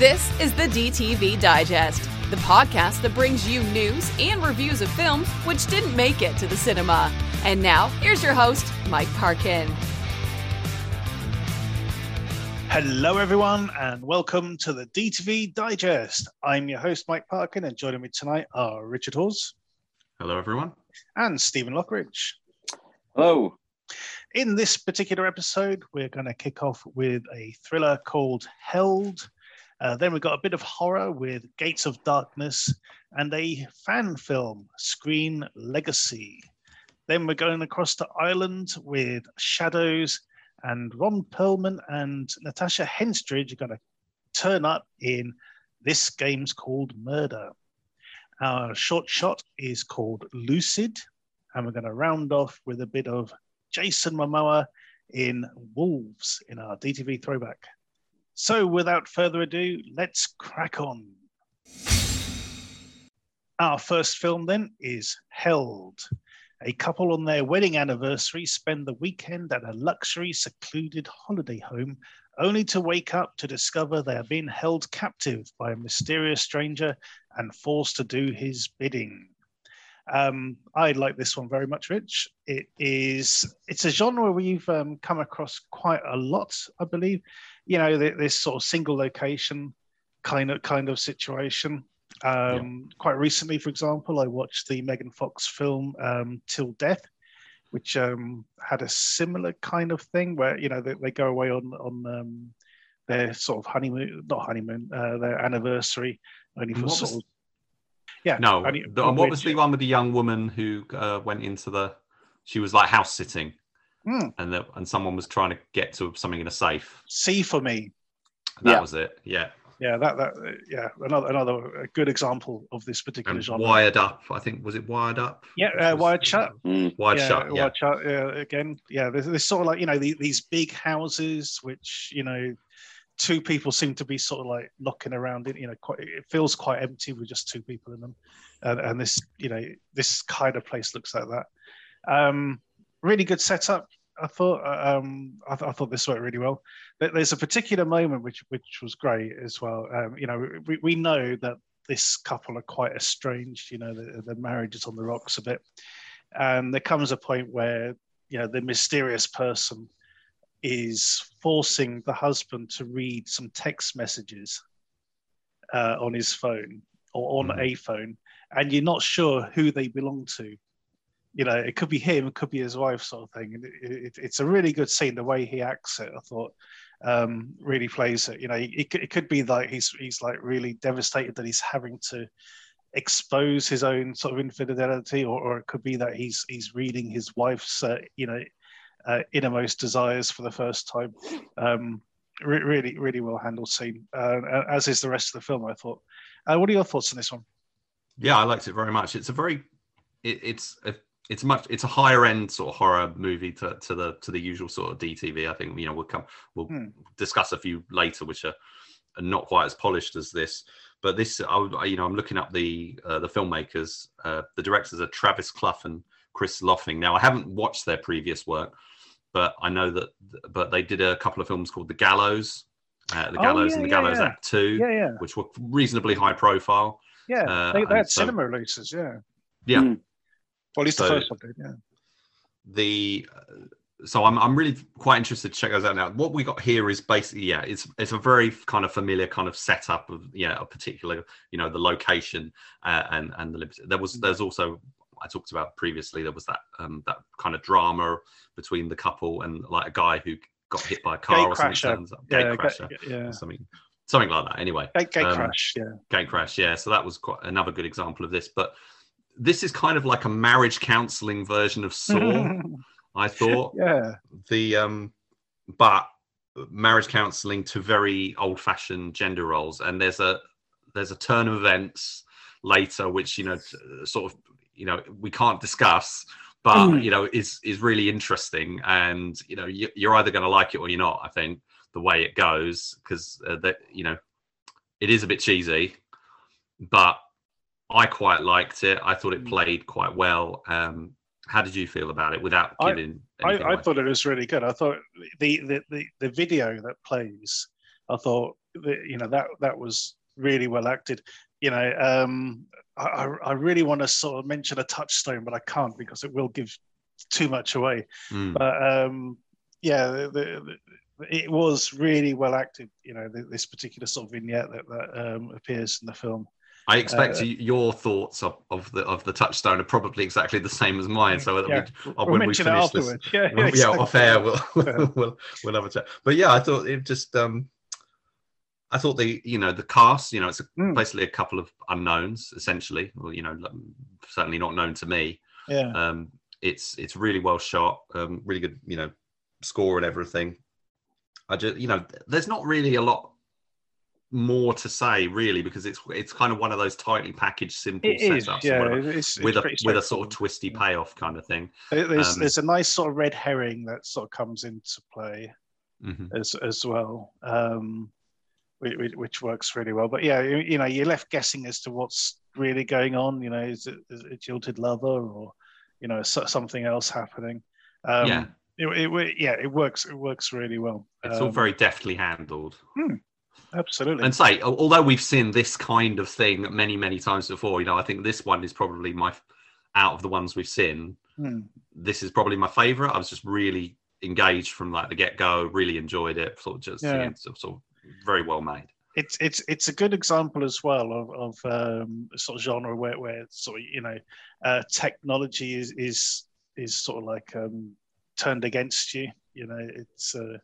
This is the DTV Digest, the podcast that brings you news and reviews of films which didn't make it to the cinema. And now, here's your host, Mike Parkin. Hello, everyone, and welcome to the DTV Digest. I'm your host, Mike Parkin, and joining me tonight are Richard Hawes. Hello, everyone. And Stephen Lockridge. Hello. In this particular episode, we're going to kick off with a thriller called Held. Uh, then we've got a bit of horror with Gates of Darkness and a fan film, Scream Legacy. Then we're going across to Ireland with Shadows, and Ron Perlman and Natasha Henstridge are going to turn up in This Game's Called Murder. Our short shot is called Lucid, and we're going to round off with a bit of Jason Momoa in Wolves in our DTV throwback. So, without further ado, let's crack on. Our first film then is Held. A couple on their wedding anniversary spend the weekend at a luxury, secluded holiday home, only to wake up to discover they are being held captive by a mysterious stranger and forced to do his bidding. Um, I like this one very much, Rich. It is it's a genre we've um, come across quite a lot, I believe. You know, this sort of single location kind of kind of situation. Um, yeah. Quite recently, for example, I watched the Megan Fox film um, Till Death, which um, had a similar kind of thing where you know they, they go away on on um, their sort of honeymoon, not honeymoon, uh, their anniversary, only for sort was, of yeah. No, only, the, what was the one with the young woman who uh, went into the? She was like house sitting, mm. and the, and someone was trying to get to something in a safe. See for me. That yeah. was it. Yeah yeah, that that yeah, another another good example of this particular and genre. Wired Up, I think, was it Wired Up? Yeah, uh, Wired Shut. Mm. Wired yeah, Shut. Yeah. Wired Shut. Yeah, again, yeah. There's, there's sort of like you know the, these big houses, which you know, two people seem to be sort of like knocking around it. You know, quite it feels quite empty with just two people in them, and, and this you know this kind of place looks like that. Um, really good setup. I thought um, I, th- I, thought this worked really well. There's a particular moment which which was great as well. Um, you know, we, we know that this couple are quite estranged. You know, the, the marriage is on the rocks a bit, and there comes a point where you know the mysterious person is forcing the husband to read some text messages uh, on his phone or on mm. a phone, and you're not sure who they belong to you know, it could be him, it could be his wife, sort of thing. It, it, it's a really good scene. The way he acts it, I thought, um, really plays it. You know, it, it could be like he's he's like really devastated that he's having to expose his own sort of infidelity, or, or it could be that he's he's reading his wife's, uh, you know, uh, innermost desires for the first time. Um, re- really, really well handled scene, uh, as is the rest of the film. I thought. Uh, what are your thoughts on this one? Yeah, I liked it very much. It's a very, it, it's a it's much it's a higher end sort of horror movie to, to the to the usual sort of DTV. I think you know we'll come we'll hmm. discuss a few later which are, are, not quite as polished as this. But this, I, you know, I'm looking up the uh, the filmmakers. Uh, the directors are Travis Cluff and Chris Lofing. Now, I haven't watched their previous work, but I know that. But they did a couple of films called The Gallows, uh, The oh, Gallows, oh, yeah, and The Gallows yeah. Act Two, yeah, yeah. which were reasonably high profile. Yeah, uh, they, they had so, cinema releases. Yeah. Yeah. Mm. Well, at least so, the first one did, yeah. The uh, so I'm I'm really quite interested to check those out now. What we got here is basically yeah, it's it's a very kind of familiar kind of setup of yeah a particular you know the location uh, and and the liberty. there was there's also I talked about previously there was that um that kind of drama between the couple and like a guy who got hit by a car gate or something. Crasher. Gate yeah, crasher. Gate, yeah. Something something like that. Anyway, gate, gate um, crash. Yeah. Gate crash. Yeah. So that was quite another good example of this, but this is kind of like a marriage counseling version of Saw. I thought. Yeah. The um, but marriage counseling to very old-fashioned gender roles, and there's a there's a turn of events later which you know sort of you know we can't discuss but mm. you know is is really interesting and you know you, are either going to like it or you're not i think the way it goes because uh, that you know it is a bit cheesy but I quite liked it. I thought it mm. played quite well. Um, how did you feel about it without giving? I, I, I thought it was really good. I thought the, the, the, the video that plays, I thought that, you know that that was really well acted. You know, um, I, I really want to sort of mention a touchstone, but I can't because it will give too much away. Mm. But um, yeah, the, the, it was really well acted. You know, this particular sort of vignette that, that um, appears in the film. I expect Uh, your thoughts of, of the of the touchstone are probably exactly the same as mine. So Yeah, we, we'll when we finish this. Yeah, well, yeah, exactly. off air, we'll, Yeah. we'll we'll have a chat. But yeah, I thought it just um, I thought the you know the cast, you know, it's a, Mm. basically a couple of unknowns essentially. Well, you know, certainly not known to me. Yeah, Um, it's it's really well shot, um, really good, you know, score and everything. I just, you know, there's not really a lot more to say really because it's it's kind of one of those tightly packaged, simple it is. setups or Yeah, whatever, it's, with a with a sort of twisty payoff kind of thing. There's, um, there's a nice sort of red herring that sort of comes into play Mhm. as as well, um, which, which works really well. But yeah, you, know, you're left guessing as to what's really going on. You know, is it, is it a jilted lover or you know something else happening? Um, yeah, it, it, yeah, it works. It works really well. it's all Um, very deftly handled. Absolutely. and say although we've seen this kind of thing many many times before you know i think this one is probably my out of the ones we've seen Hmm. this is probably my favorite i was just really engaged from like the get-go really enjoyed it sort of just Yeah. yeah. sort, of, sort of very well made it's it's it's a good example as well of, of um, sort of genre where, where sort of you know uh, technology is is is sort of like um, turned against you. You know, it's uh,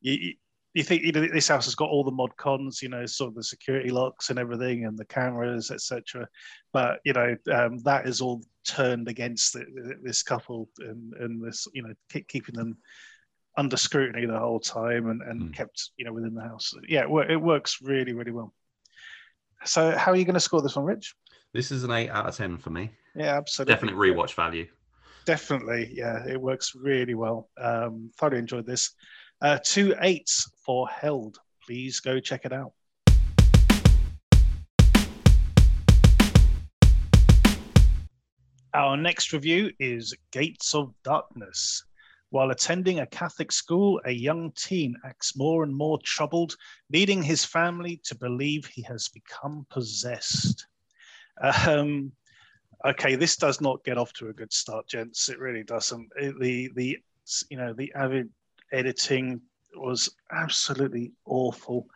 you, you- think you know this house has got all the mod cons, you know, sort of the security locks and everything, and the cameras, etc. But you know um, that is all turned against the, this couple and and this you know keep, keeping them under scrutiny the whole time and, and Mm. kept you know within the house. Yeah, it, it works really really well. So how are you going to score this one, Rich? this is an 8 out of 10 for me Yeah, absolutely. definite rewatch value Definitely, yeah, it works really well. Um, thoroughly enjoyed this. Uh, two eights for Held. Please go check it out. Our next review is Gates of Darkness. While attending a Catholic school, a young teen acts more and more troubled, leading his family to believe he has become possessed. Um, okay, this does not get off to a good start, gents. It really doesn't. It- the the you know the avid editing was absolutely awful.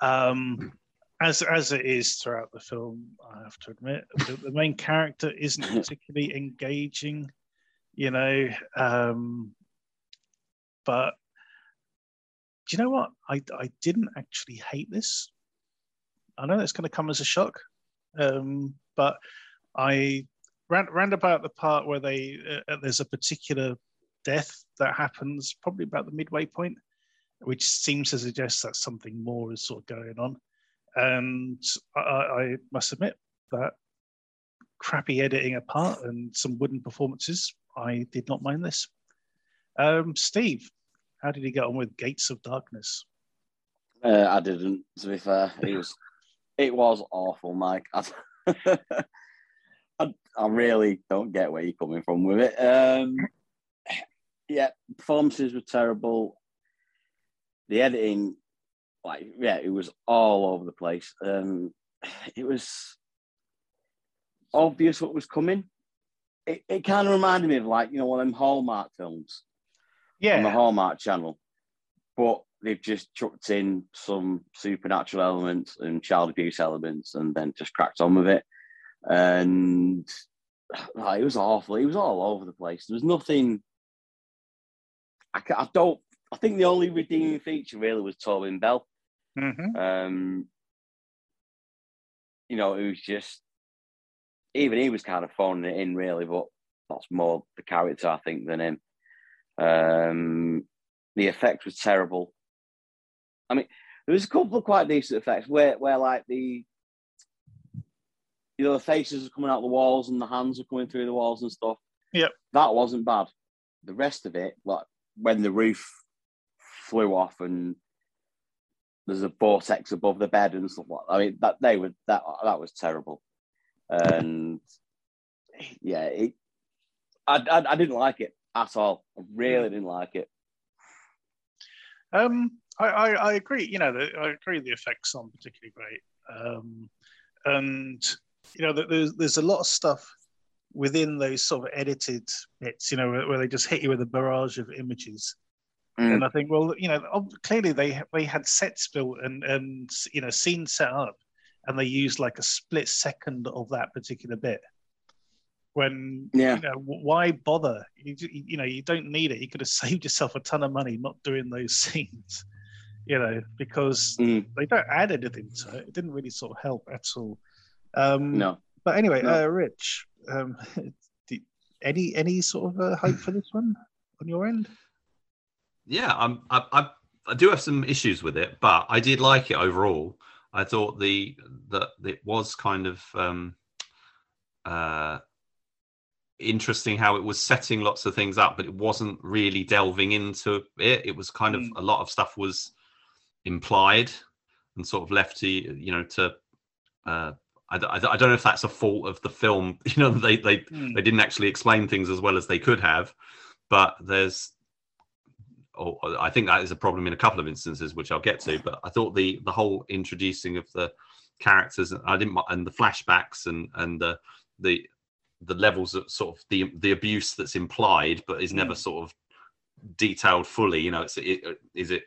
Um, as as it is throughout the film, I have to admit, the, the main character isn't particularly engaging. You know, um, but do you know what? I I didn't actually hate this. I know that's going to come as a shock, um, but I round, round about the part where they uh, there's a particular death that happens probably about the midway point, which seems to suggest that something more is sort of going on. And I, I must admit that crappy editing apart and some wooden performances, I did not mind this. Um, Steve, how did you get on with Gates of Darkness? Uh, I didn't. To be fair, it was it was awful, Mike. I, I, I really don't get where you're coming from with it. Um, yeah, performances were terrible. The editing, like yeah, it was all over the place. Um, it was obvious what was coming. It, it kind of reminded me of like you know one of them Hallmark films yeah, on the Hallmark channel, but they've just chucked in some supernatural elements and child abuse elements and then just cracked on with it. And like, it was awful. It was all over the place. There was nothing. I, I don't. I think the only redeeming feature really was Tobin Bell. Mhm. Um, you know, it was just even he was kind of phoning it in, really, but that's more the character, I think, than him. Um, the effect was terrible. I mean, there was a couple of quite decent effects where, where like the, you know, the faces are coming out the walls and the hands are coming through the walls and stuff. Yep. that wasn't bad. The rest of it, like when the roof flew off and there's a vortex above the bed and stuff like that. I mean, that they were that that was terrible, and yeah, it, I, I I didn't like it at all. I really didn't like it. Um, I, I, I agree. You know, the, I agree. The effects aren't particularly great, um, and you know, there's there's a lot of stuff within those sort of edited bits. You know, where, where they just hit you with a barrage of images. Mm. And I think, well, you know, clearly they they had sets built and and you know scenes set up, and they used like a split second of that particular bit. When Yeah. you know why bother? You, you know you don't need it. You could have saved yourself a ton of money not doing those scenes. You know because Mm. they don't add anything to it. It didn't really sort of help at all. Um, No. But anyway, No. uh, Rich, um, do, any any sort of uh, hope for this one on your end? yeah, I'm, I, I, I do have some issues with it, but I did like it overall. I thought the that it was kind of um, uh, interesting how it was setting lots of things up, but it wasn't really delving into it. It was kind Mm. of a lot of stuff was implied and sort of left to you know to. Uh, I, I don't know if that's a fault of the film. You know, they they Hmm. they didn't actually explain things as well as they could have but there's oh, i think that is a problem in a couple of instances which i'll get to but i thought the the whole introducing of the characters and i didn't and the flashbacks and and the the the levels of sort of the the abuse that's implied but is never Mm. sort of detailed fully you know it's it, is it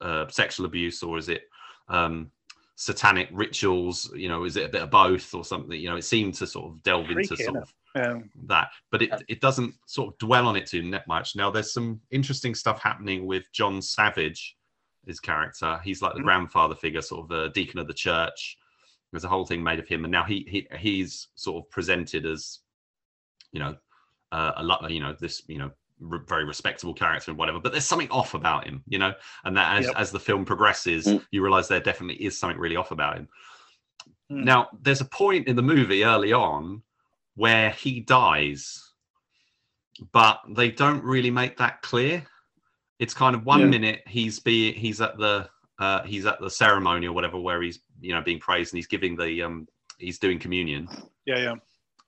uh, sexual abuse or is it um satanic rituals you know is it a bit of both or something? You know it seemed to sort of delve into sort innit? of Um, that but it, it doesn't sort of dwell on it too much. Now there's some interesting stuff happening with john savage his character. He's like the Mhm. grandfather figure sort of the deacon of the church. There's a whole thing made of him and now he, he he's sort of presented as you know uh, a lot you know this you know re- very respectable character and whatever but there's something off about him you know and that as, Yep. as the film progresses Mm. you realize there definitely is something really off about him Mm. now there's a point in the movie early on where he dies but they don't really make that clear it's kind of one Yeah. minute he's be he's at the uh he's at the ceremony or whatever where he's you know being praised and he's giving the um he's doing communion yeah, yeah.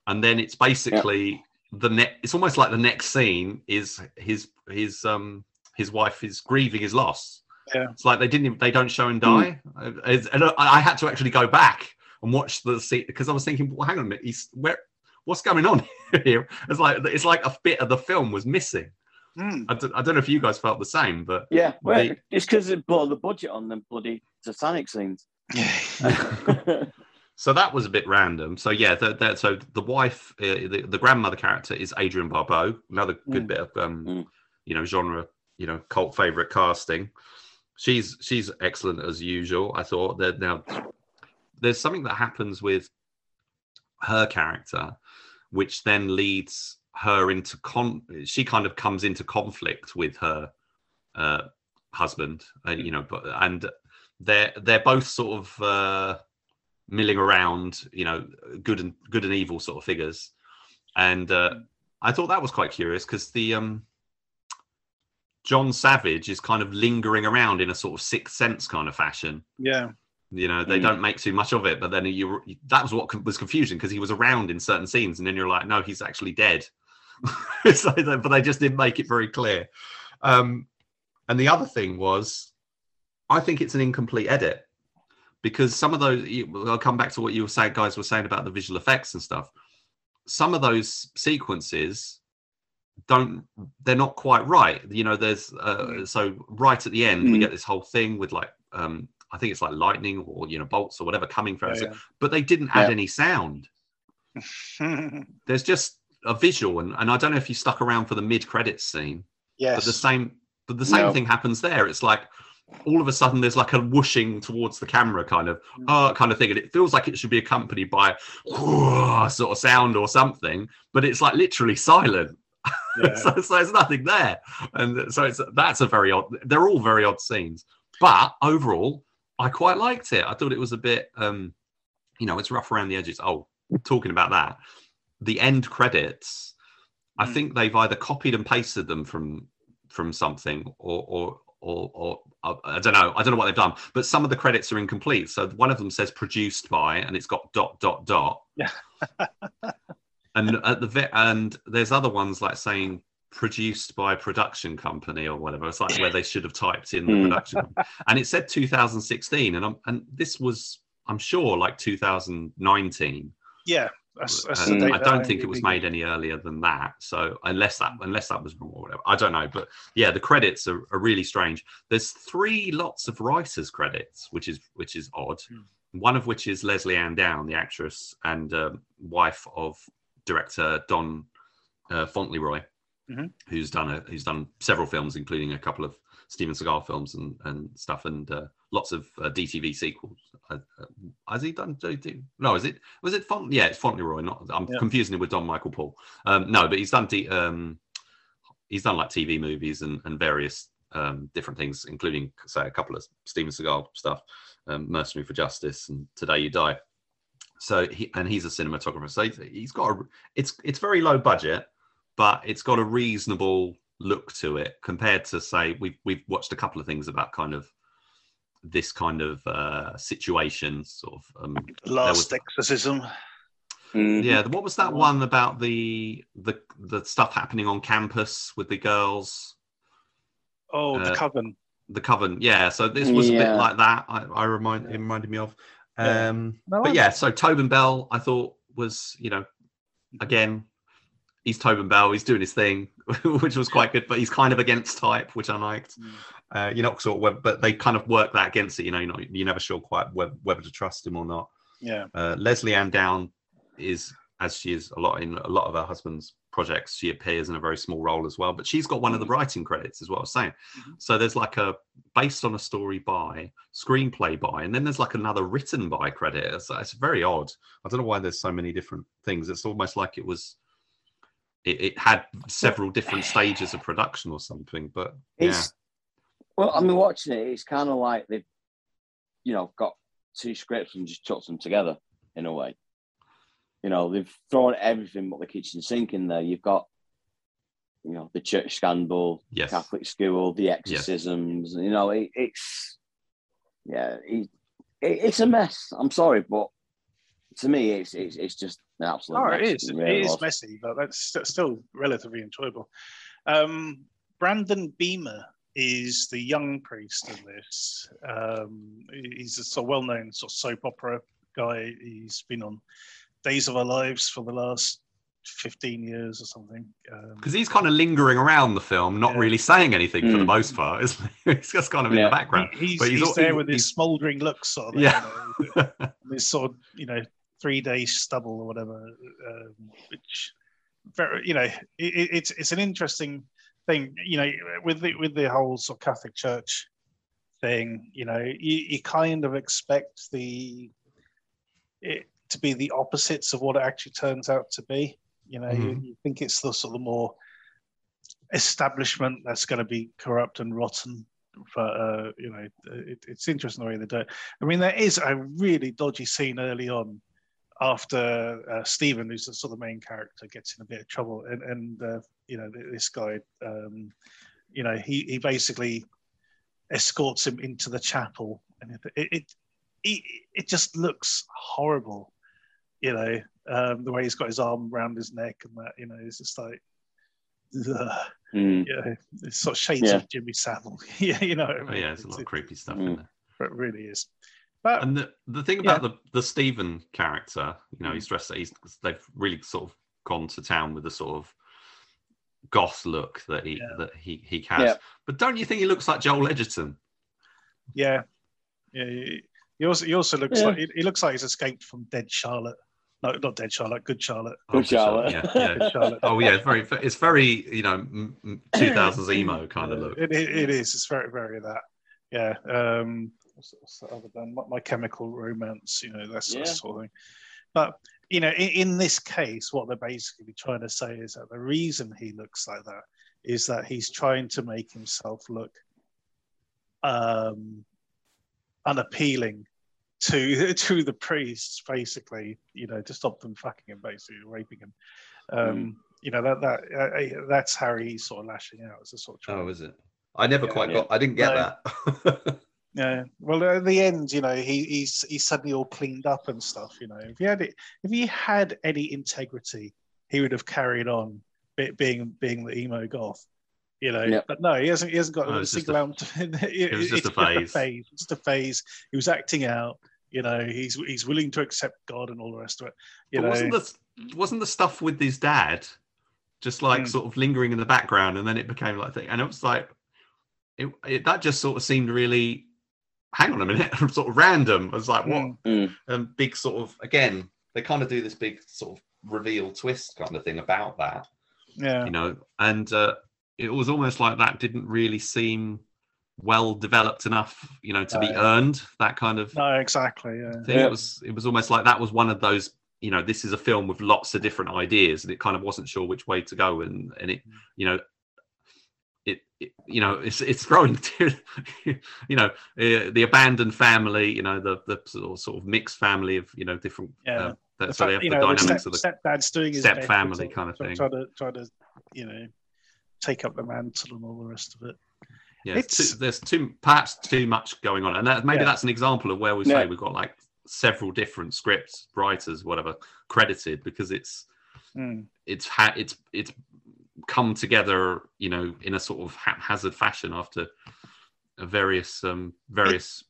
and then it's basically the net it's almost like the next scene is his his um his wife is grieving his loss Yeah. it's like they didn't even- they don't show him die it's- and I, I had to actually go back and watch the scene because i was thinking well hang on a minute he's where what's going on here it's like it's like a bit of the film was missing Mm. i don't, I don't know if you guys felt the same but Yeah. Well, The- it's because they blow the budget on them bloody satanic scenes. So that was a bit random. So yeah, the, so the wife, uh, the, the grandmother character is Adrienne Barbeau. Another good Mm. bit of um, Mm. you know genre, you know, cult favorite casting. She's she's excellent as usual. I thought that now there's something that happens with her character, which then leads her into con. She kind of comes into conflict with her uh, husband, uh, you know, but and they're they're both sort of. Milling around, you know, good and good and evil sort of figures. And uh, I thought that was quite curious because the um, John Savage is kind of lingering around in a sort of sixth sense kind of fashion. Yeah. You know, they Mm. don't make too much of it, but then you that was what was confusing because he was around in certain scenes, and then you're like, no, he's actually dead. so, they- but they just didn't make it very clear. Um, and the other thing was, I think it's an incomplete edit because some of those. I'll come back to what you were saying, guys were saying about the visual effects and stuff. Some of those sequences don't they're not quite right you know there's uh, so right at the end we Mm. get this whole thing with like um i think it's like lightning or you know bolts or whatever coming from Yeah, but they didn't add Yeah. any sound there's just a visual and, and i don't know if you stuck around for the mid-credits scene yes. but the same but the same No. thing happens there it's like all of a sudden there's like a whooshing towards the camera kind of uh, kind of thing and it feels like it should be accompanied by sort of sound or something but it's like literally silent. Yeah. so, so there's nothing there. And so it's that's a very odd they're all very odd scenes. But overall i quite liked it. I thought it was a bit um you know it's rough around the edges. Oh talking about that the end credits i Mm. think they've either copied and pasted them from from something or or or, or uh, I don't know. I don't know what they've done, but some of the credits are incomplete. So one of them says produced by, and it's got dot dot dot. Yeah. and at the vet, and there's other ones like saying produced by a production company or whatever. It's like where they should have typed in the Hmm. production, and it said 2016, and I'm and this was I'm sure like 2019. Yeah, that's, that's And I don't think it was made any earlier than that. So unless that unless that was wrong or whatever, I don't know. But yeah, the credits are, are really strange. There's three lots of writers credits, which is which is odd. Hmm. One of which is Lesley-Anne Down, the actress and um, wife of director Don uh, Fauntleroy, Mhm. who's done a, who's done several films, including a couple of Steven Seagal films and and stuff, and uh, lots of uh, DTV sequels. Uh, has he done? DT No, is it was it Font? Yeah, it's Fauntleroy. Not I'm Yeah. confusing it with Don Michael Paul. Um, no, but he's done D, um, he's done like TV movies and, and various um, different things, including say a couple of Steven Seagal stuff, um, Mercenary for Justice and Today You Die. So he and he's a cinematographer. So he's- he's got a it's it's very low budget, but it's got a reasonable look to it compared to say we've we've watched a couple of things about kind of this kind of uh situation sort of um Last was- Exorcism. Mhm. yeah what was that one about the the the stuff happening on campus with the girls Oh, the Uh, Coven. the coven yeah so this was a bit like that i, I remind it reminded me of Yeah. um No, but I- yeah so tobin bell i thought was you know again he's tobin bell he's doing his thing which was quite good but he's kind of against type which i liked Mm. Uh, you're not sort of whether- but they kind of work that against it you know you're, not, you're never sure quite whether, whether to trust him or not. Yeah. uh, Lesley-Anne Down is as she is a lot in a lot of her husband's projects she appears in a very small role as well but she's got one of the writing credits is what i was saying Mhm. so there's like a based on a story by screenplay by and then there's like another written by credit. It's, it's very odd. I don't know why there's so many different things. It's almost like it was it, it had several different stages of production or something but yeah. It's well, I mean, watching it, it's kind of like they've, you know, got two scripts and just chucked them together in a way. You know, they've thrown everything but the kitchen sink in there. You've got, you know, the church scandal, yes Catholic school, the exorcisms. You know, it, it's yeah, it, it, it's a mess. I'm sorry, but to me, it's it's, it's just an absolute. Oh, mess. it is. It really is was. messy, but that's st- still relatively enjoyable. Um, Brandon Beamer is the young priest in this. Um, he's a sort of well-known sort of soap opera guy. He's been on Days of Our Lives for the last fifteen years or something. Um, because he's kind of lingering around the film, not Yeah. really saying anything for the Mm. most part. Isn't he? He's just kind of in the background. he- he's, but he's he's, al- there he- with his smouldering looks, sort of. Yeah. You know, this sort of you know three day stubble or whatever um, which very you know it, it- it's it's an interesting thing you know with the with the whole sort of catholic church thing you know you, you kind of expect the it to be the opposites of what it actually turns out to be you know you, Mhm. you think it's the sort of more establishment that's going to be corrupt and rotten but uh, you know it, it's interesting the way they do it I mean, there is a really dodgy scene early on after uh, Stephen, who's the sort of main character, gets in a bit of trouble, and, and uh, you know this guy, um, you know, he he basically escorts him into the chapel, and it it it, it, it just looks horrible, you know, um, the way he's got his arm around his neck and that, you know, it's just like. ugh, Mm. yeah, it's sort of shades Yeah. of Jimmy Savile. yeah, you know. what I Oh, mean? yeah, there's a lot It's- of creepy stuff Mm. in there. It really is. But And the, the thing about the the Stephen character, you know, he's dressed. He's they've really sort of gone to town with the sort of goth look that he Yeah. that he he has. Yeah. But don't you think he looks like Joel Edgerton? yeah, yeah. He, he also he also looks Yeah. like he, he looks like he's escaped from Dead Charlotte. No, not Dead Charlotte. Good Charlotte. Good Charlotte. Yeah, yeah. Good Charlotte. Oh yeah, it's very it's very you know two thousands emo kind of look. It, it, it is. It's very very that. Yeah. Um, what's, what's the other band? My, My Chemical Romance. You know that sort, Yeah. sort of thing. But you know, in, in this case, what they're basically trying to say is that the reason he looks like that is that he's trying to make himself look um, unappealing to to the priests, basically. You know, to stop them fucking him, basically raping him. Um, You know that that uh, uh, that's how he's sort of lashing out. It's a sort of Oh, is it? I never Yeah. quite Yeah. got. I didn't get No. that. Yeah. Well, at the end, you know, he, he's he's suddenly all cleaned up and stuff. You know, if he had it, if he had any integrity, he would have carried on being being the emo goth. You know, Yep. but no, he hasn't. He hasn't got No, a it's just single a- out. it was just a phase. phase. It's just a phase. He was acting out. You know, he's he's willing to accept God and all the rest of it. You But know, wasn't the wasn't the stuff with his dad just like Mm. sort of lingering in the background, and then it became like thing, and it was like it, it that just sort of seemed really. Hang on a minute, sort of random. It was like what Mm. And big sort of again they kind of do this big sort of reveal twist kind of thing about that yeah, you know and uh, it was almost like that didn't really seem well developed enough you know to be No. earned that kind of no, exactly. Yeah, thing Yeah. it was it was almost like that was one of those you know this is a film with lots of different ideas and it kind of wasn't sure which way to go and and it you know it, it you know it's it's throwing to, you know uh, the abandoned family you know the the sort of, sort of mixed family of you know different Yeah. uh, that, The so they have the know, the dynamics step, of the stepdad's doing his step family kind of thing. Try to try to you know take up the mantle and all the rest of it. yeah it's too, there's too perhaps too much going on and that, maybe Yeah. that's an example of where we Yeah. say we've got like several different scripts writers whatever credited because it's Mm. it's ha- it's it's come together you know in a sort of haphazard fashion after various um various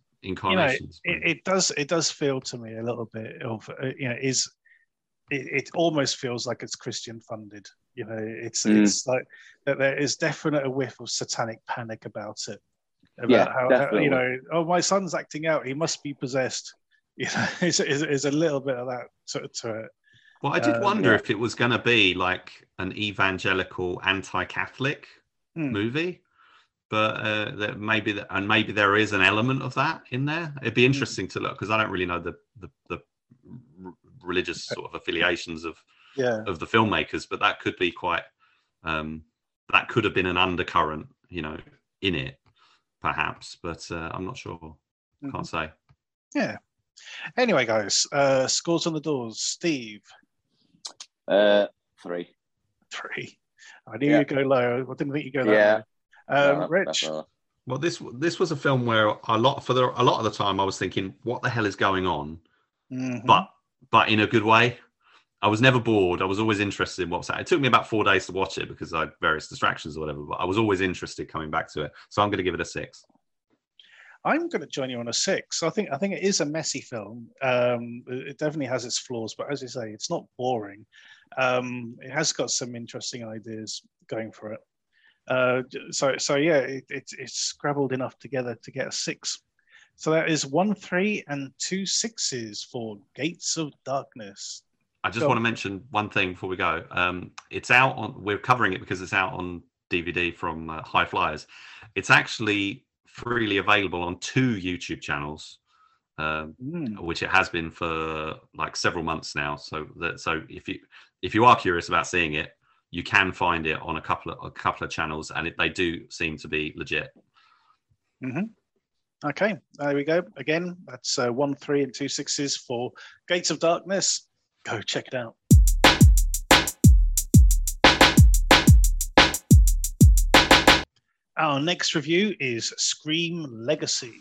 You know, incarnations it, it does it does feel to me a little bit of uh, you know is it, it almost feels like it's Christian funded. You know, it's Mm. it's like that there is definite a whiff of satanic panic about it. About Yeah, how, how definitely. you know, oh my son's acting out, he must be possessed. You know, is it's, it's a little bit of that to, to it. Well i did um, wonder yeah. if it was going to be like an evangelical anti-catholic Hmm. movie but uh, that maybe that, and maybe there is an element of that in there. It'd be interesting to look because I don't really know the the, the r- religious sort of affiliations of Yeah. of the filmmakers, but that could be quite um, that could have been an undercurrent, you know, in it, perhaps. But uh, I'm not sure. Mhm. Can't say. Yeah. Anyway, guys, uh, scores on the doors. Steve, Uh, three. three. I knew Yeah. you'd go low. I didn't think you'd go that Yeah. low. Um, No, Rich. Well, this this was a film where a lot for the, a lot of the time I was thinking, what the hell is going on? Mhm. but but in a good way. I was never bored. I was always interested in what's was happening. It took me about four days to watch it because I had various distractions or whatever, but I was always interested coming back to it. So I'm going to give it a six. I'm going to join you on a six. I think I think it is a messy film. Um, it it definitely has its flaws, but as you say, it's not boring. Um, it has got some interesting ideas going for it. Uh, so so yeah, it, it's it's scrabbled enough together to get a six. So that is one three and two sixes for Gates of Darkness. I just want to mention one thing before we go. Um, it's out on. We're covering it because it's out on DVD from uh, High Fliers. It's actually freely available on two YouTube channels. Um, Mm. which it has been for like several months now. So that so if you if you are curious about seeing it, you can find it on a couple of a couple of channels, and it, they do seem to be legit. Okay, there we go. Again, that's uh, one three and two sixes for Gates of Darkness. Go check it out. Our next review is Scream Legacy.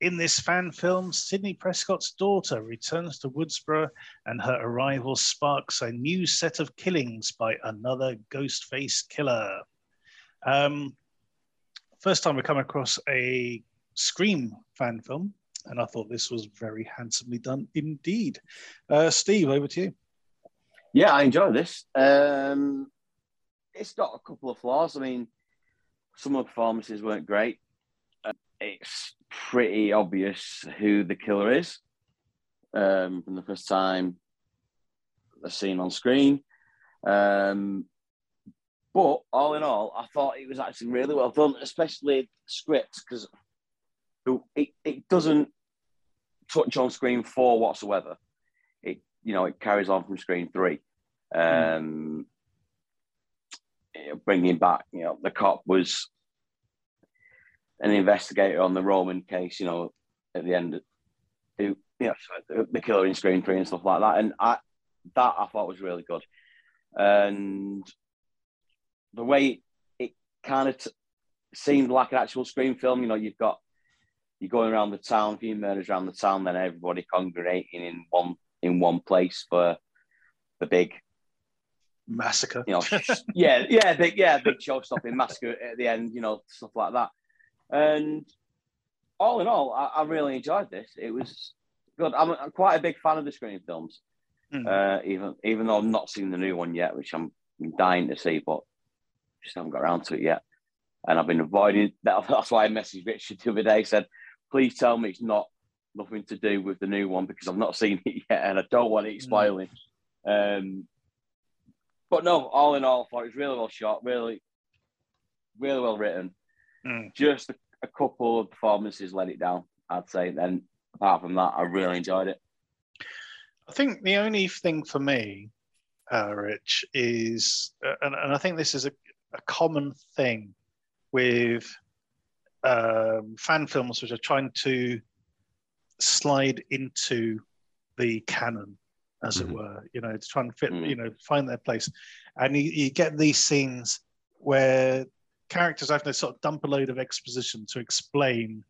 In this fan film, Sidney Prescott's daughter returns to Woodsboro, and her arrival sparks a new set of killings by another ghost face killer. Um, first time we come across a Scream fan film, and I thought this was very handsomely done indeed. Uh, Steve, over to you. Yeah, I enjoy this. Um, it's got a couple of flaws. I mean, some of the performances weren't great. Uh, it's pretty obvious who the killer is um, from the first time they're seen on screen. Um, but all in all, I thought it was actually really well done, especially the script, because it, it doesn't touch on Scream four whatsoever. It you know it carries on from Scream three. Um, you know, bringing back, you know, the cop was an investigator on the Roman case, you know, at the end, who, you know, the- killer in Scream Three and stuff like that. And I, that I thought was really good. And the way it kind of t- seemed like an actual Scream film, you know, you've got you're going around the town, a few murders around the town, then everybody congregating in one in one place for the big massacre. you know, yeah, yeah, big, yeah, big show stopping massacre at the end, you know, stuff like that. And all in all, I, I really enjoyed this. It was good. I'm, I'm quite a big fan of the Scream films, Mm. uh, even even though I've not seen the new one yet, which I'm dying to see, but just haven't got around to it yet. And I've been avoiding that. That's why I messaged Richard the other day. Said, "Please tell me it's not nothing to do with the new one because I've not seen it yet, and I don't want it spoiling." Um, but no, all in all, I thought it was really well shot, really, really well written. Mm. Just a, a couple of performances let it down, I'd say. Then apart from that, I really enjoyed it. I think the only thing for me, uh, Rich, is, uh, and, and I think this is a, a common thing with um, fan films which are trying to slide into the canon, as Mhm. it were, you know, to try and fit, Mm. you know, find their place. And you, you get these scenes where characters have to sort of dump a load of exposition to explain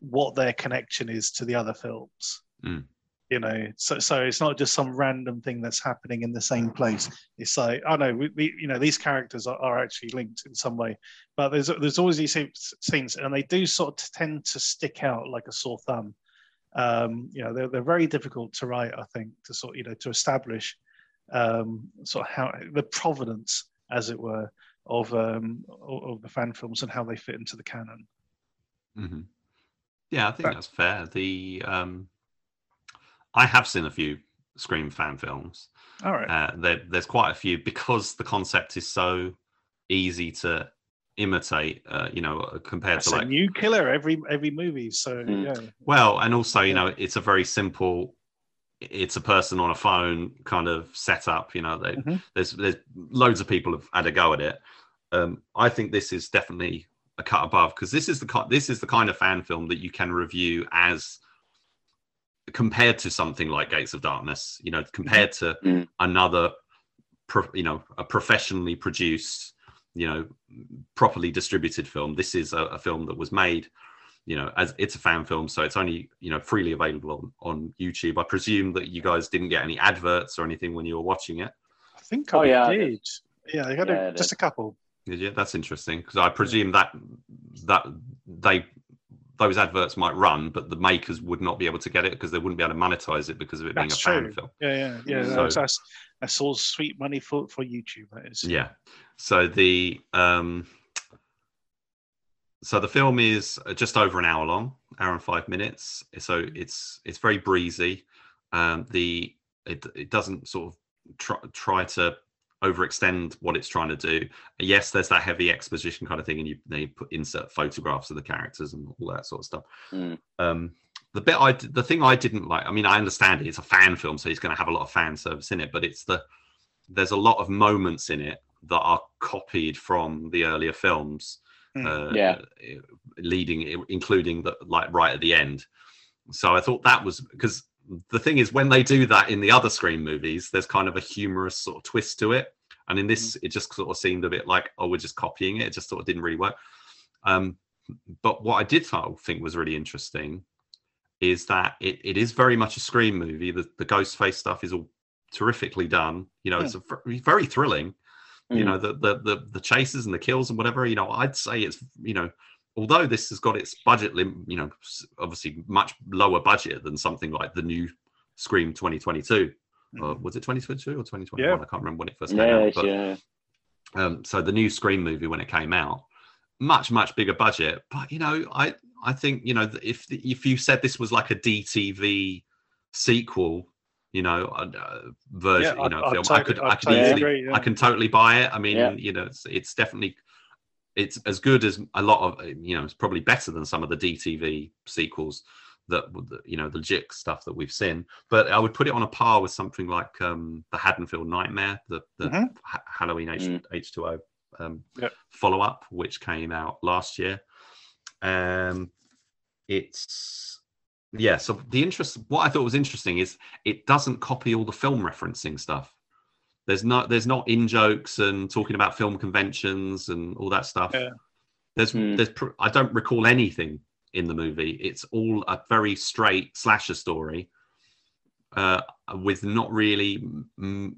what their connection is to the other films. You know so so it's not just some random thing that's happening in the same place. It's like oh no we, we you know these characters are, are actually linked in some way but there's there's always these scenes and they do sort of tend to stick out like a sore thumb. Um you know they're, they're very difficult to write i think to sort you know to establish um sort of how the provenance as it were of um of of the fan films and how they fit into the canon hmm Yeah, I think But- that's fair. The um, I have seen a few Scream fan films. all right Uh, there, there's quite a few because the concept is so easy to imitate. Uh, you know, uh, compared That's to a like new killer every every movie so Mm. yeah well, and also you Yeah. know, it's a very simple. It's a person on a phone kind of setup. You know, they, Mhm. there's there's loads of people have had a go at it. Um, I think this is definitely a cut above because this is the this is the kind of fan film that you can review as compared to something like Gates of Darkness. You know, compared to Mm. another, pro, you know, a professionally produced, you know, properly distributed film. This is a, a film that was made. You know, as it's a fan film, so it's only you know freely available on, on YouTube. I presume that you guys didn't get any adverts or anything when you were watching it. I think Oh, I yeah, I did. Yeah, I got Yeah, I a, just a couple. Did you? That's interesting because I presume that that they those adverts might run, but the makers would not be able to get it because they wouldn't be able to monetize it because of it being a That's fan film. Yeah, yeah, yeah. So- that's, that's that's all sweet money for for YouTube. That is. Yeah. So the um so the film is uh, just over an hour long, hour and five minutes. So it's it's very breezy. Um, the it it doesn't sort of try, try to overextend what it's trying to do. Yes, there's that heavy exposition kind of thing, and you they put insert photographs of the characters and all that sort of stuff. Mm. Um, the bit I the thing I didn't like. I mean, I understand it, it's a fan film, so he's going to have a lot of fan service in it, but it's the there's a lot of moments in it that are copied from the earlier films. Mm. Uh, Yeah. leading, including the like right at the end. So I thought that was because the thing is when they do that in the other Scream movies, there's kind of a humorous sort of twist to it, and in this, it just sort of seemed a bit like oh, we're just copying it. It just sort of didn't really work. Um, but what I did th- think was really interesting is that it, it is very much a Scream movie. The the ghost face stuff is all terrifically done. You know, it's a, very thrilling you Mm. know the, the the the chases and the kills and whatever you know i'd say it's you know although this has got its budget lim- you know obviously much lower budget than something like the new scream 2022 or was it 2022 or 2021 Yeah. i can't remember when it first came Yeah, out but yeah. um, so the new Scream movie when it came out, much much bigger budget. But you know, I I think you know if if you said this was like a DTV sequel, you know, uh, version, Yeah, you know, I'd- I'd I could I I'd could totally easily agree, yeah. I can totally buy it. I mean, Yeah. you know, it's, it's definitely it's as good as a lot of you know, it's probably better than some of the DTV sequels that you know the legit stuff that we've seen but i would put it on a par with something like um the haddonfield nightmare the, the Mhm. Ha- halloween H- Mm. h2o um Yep. follow up which came out last year um it's yeah so the interest what i thought was interesting is it doesn't copy all the film referencing stuff there's not there's not in jokes and talking about film conventions and all that stuff Yeah. there's Mm. there's pr- i don't recall anything in the movie it's all a very straight slasher story uh with not really mm,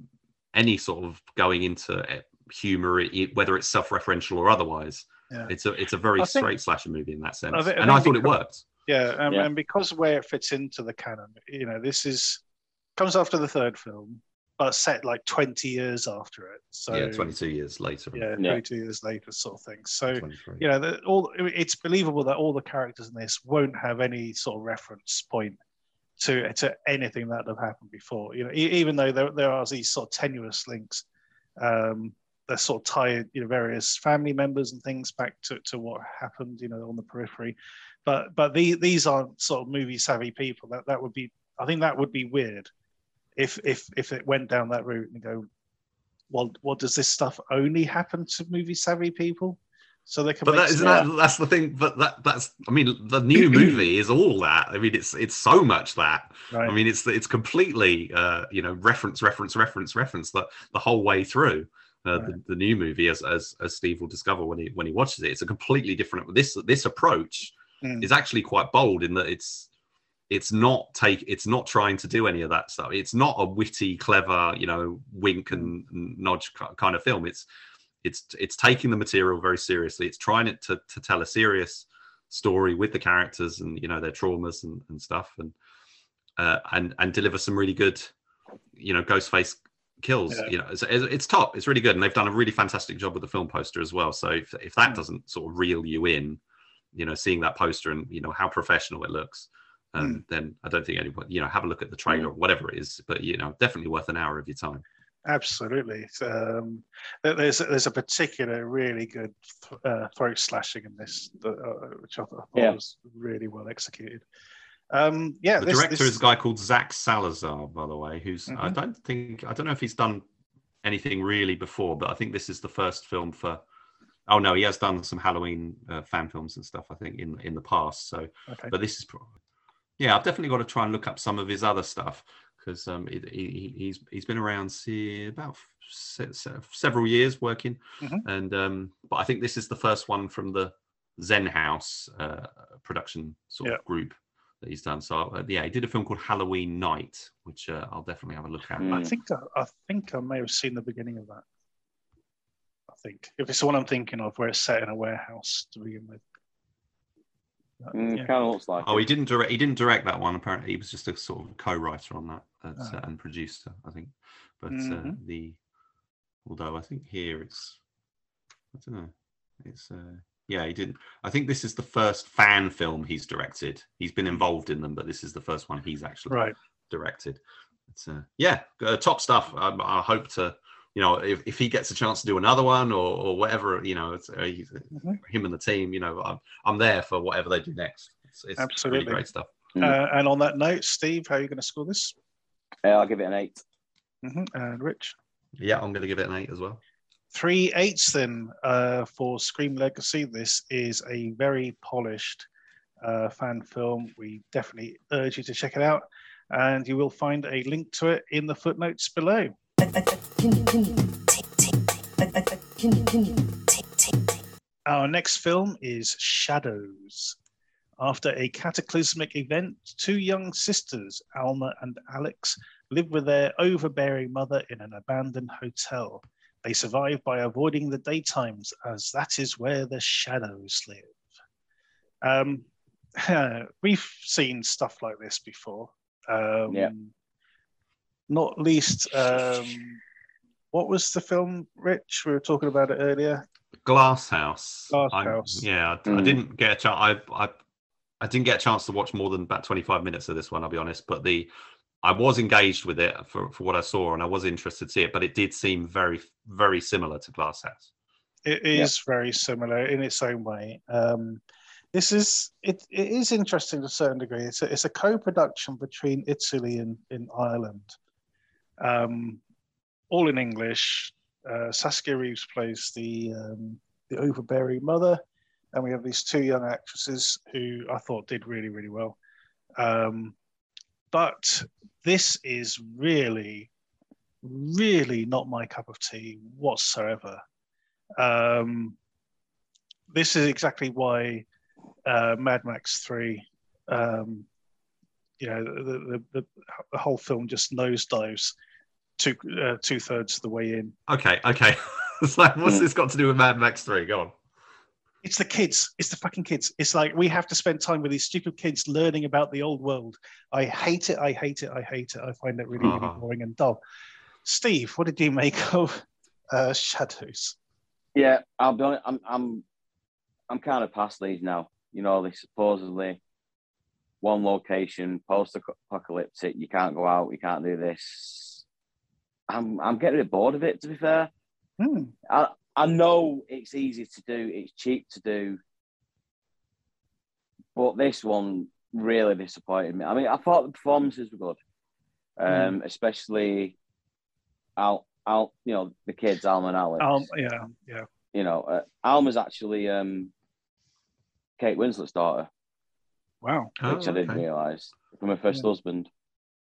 any sort of going into eh, humor, it- whether it's self-referential or otherwise. Yeah. It's a it's a very I think- straight slasher movie in that sense, I thi- I and I thought it because- worked. Yeah, um, Yeah. and because of where it fits into the canon, you know, this is comes after the third film, but set like 20 years after it. So yeah, 22 years later. yeah, Yeah. 22 years later, sort of thing. So you know, the, all it's believable that all the characters in this won't have any sort of reference point to to anything that have happened before. You know, e- even though there, there are these sort of tenuous links, um, they're sort of tied, you know, various family members and things back to, to what happened, you know, on the periphery. But but the, these aren't sort of movie savvy people. That that would be, I think that would be weird if if if it went down that route and go, well, what does this stuff only happen to movie savvy people? So they can. But that, isn't that that's the thing. But that that's I mean the new movie is all that. I mean it's it's so much that. right. I mean it's it's completely uh, you know reference reference reference reference the the whole way through. Uh, Right. the, the new movie, as, as as Steve will discover when he when he watches it, it's a completely different. This this approach Mm. is actually quite bold in that it's it's not take it's not trying to do any of that stuff. It's not a witty, clever, you know, wink and nudge kind of film. It's it's it's taking the material very seriously. It's trying it to to tell a serious story with the characters and you know their traumas and, and stuff and uh, and and deliver some really good you know Ghostface kills Yeah. you know it's, it's it's top it's really good and they've done a really fantastic job with the film poster as well so if, if that Mm. doesn't sort of reel you in you know seeing that poster and you know how professional it looks um, then i don't think anyone you know have a look at the trailer or whatever it is but you know definitely worth an hour of your time Absolutely. Um, there- there's there's a particular really good uh, throat slashing in this, uh, which I thought Yeah. was really well executed. Um, yeah, the this- director this- is a guy called Zach Salazar, by the way, who's I Mhm. don't think I don't know if he's done anything really before, but I think this is the first film for. Oh no, he has done some Halloween uh, fan films and stuff. I think in in the past. So, Okay. but this is probably. Yeah, I've definitely got to try and look up some of his other stuff because um, he, he, he's he's been around see about se- se- several years working, Mhm. and um, but I think this is the first one from the Zen House uh, production sort Yeah. of group that he's done. So uh, yeah, he did a film called Halloween Night, which uh, I'll definitely have a look at. Mm. I think I, I think I may have seen the beginning of that. I think if it's the one I'm thinking of, where it's set in a warehouse to begin with. Uh, Mm, yeah. Kind of looks like. Oh, it. he didn't direct. He didn't direct that one. Apparently, he was just a sort of co-writer on that that's, uh, Ah. and producer, I think. But uh, Mhm. the although I think here it's I don't know. It's uh, yeah, he didn't. I think this is the first fan film he's directed. He's been involved in them, but this is the first one he's actually Right. directed. It's uh, yeah, uh, top stuff. I, I hope to. You know, if, if he gets a chance to do another one or, or whatever, you know, it's, uh, he's, Mhm. him and the team, you know, I'm, I'm there for whatever they do next. It's, it's Absolutely. really great stuff. Mm. Uh, and on that note, Steve, how are you going to score this? Yeah, I'll give it an eight. hmm And Rich? Yeah, I'm going to give it an eight as well. Three eights then uh, for Scream Legacy. This is a very polished uh, fan film. We definitely urge you to check it out, and you will find a link to it in the footnotes below. Our next film is Shadows. After a cataclysmic event, two young sisters, Alma and Alex, live with their overbearing mother in an abandoned hotel. They survive by avoiding the daytimes, as that is where the shadows live. Um, we've seen stuff like this before. Um, Yeah. Not least, um, what was the film, Rich? We were talking about it earlier. Glass House. Glass I- House. Yeah, I, I Mm. didn't get a chance. I, I I didn't get a chance to watch more than about 25 minutes of this one. I'll be honest, but the I was engaged with it for, for what I saw, and I was interested to see it. But it did seem very very similar to Glass House. It is very similar in its own way. Um, this is it, it is interesting to a certain degree. It's a, it's a co-production between Italy and in Ireland, um, all in English. Uh, Saskia Reeves plays the um, the overbearing mother, and we have these two young actresses who I thought did really really well. Um, but this is really, really not my cup of tea whatsoever. Um, this is exactly why uh, Mad Max Three, um, you know, the, the, the, whole film just nosedives two uh, two thirds of the way in. Okay, okay. it's like, what's Hmm. this got to do with Mad Max Three? Go on. It's the kids. It's the fucking kids. It's like we have to spend time with these stupid kids learning about the old world. I hate it. I hate it. I hate it. I find it really, really Uh-huh. boring and dull. Steve, what did you make of uh, Shadows? Yeah, I'll be honest. I'm I'm I'm kind of past these now. You know, they supposedly one location, post-apocalyptic. You can't go out. You can't do this. I'm I'm getting a bit bored of it. To be fair, Hmm. I I know it's easy to do. It's cheap to do, but this one really disappointed me. I mean, I thought the performances were good, um, especially Al Al. You know, the kids, Alma and Alex Um, yeah, yeah. you know, uh, Alma's actually um, Kate Winslet's daughter, Wow. which Oh, I didn't okay. realise from her first Yeah. husband,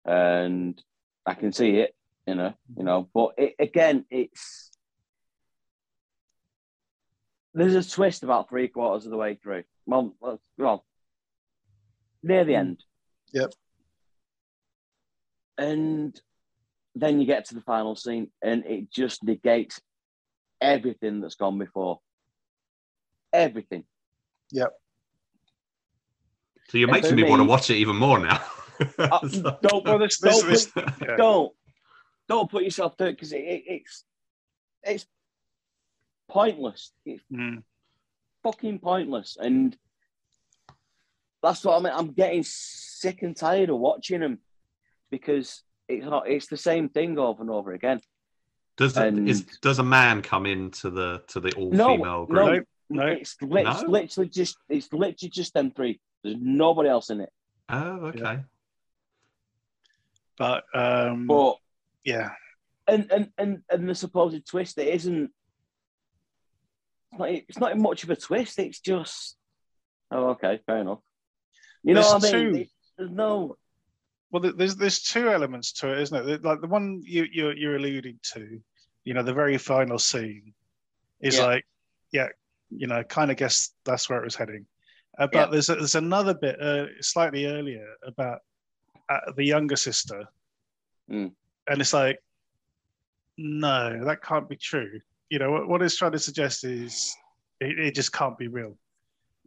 and I can see it, you know, you know. But it, again, it's there's a twist about three quarters of the way through. Well, well, well near the Mm. end. Yep. And then you get to the final scene, and it just negates everything that's gone before. Everything. Yep. So you're And making for me want to watch it even more now. Uh, So- don't, Well, don't, this, this, yeah. don't, don't put yourself through it because it, it, it's it's pointless. It's Mm. fucking pointless, and that's what I mean. I'm getting sick and tired of watching them because it's not. It's the same thing over and over again. does a, and- is, does a man come into the to the all No, female no. group? No. It's, lit- it's literally just it's literally just them three. There's nobody else in it. Oh, okay. But um, But yeah, and and and and the supposed twist it isn't it's not, it's not much of a twist it's just oh okay fair enough you know There's what i mean two. There's no well, there's there's two elements to it, isn't it? Like the one you you're, you're alluding to, you know, the very final scene is Yeah. like, yeah, you know, kind of guess that's where it was heading. Uh, but Yeah. there's a, there's another bit uh, slightly earlier about uh, the younger sister, Mm. And it's like, no, that can't be true. You know, what, what it's trying to suggest is it, it just can't be real.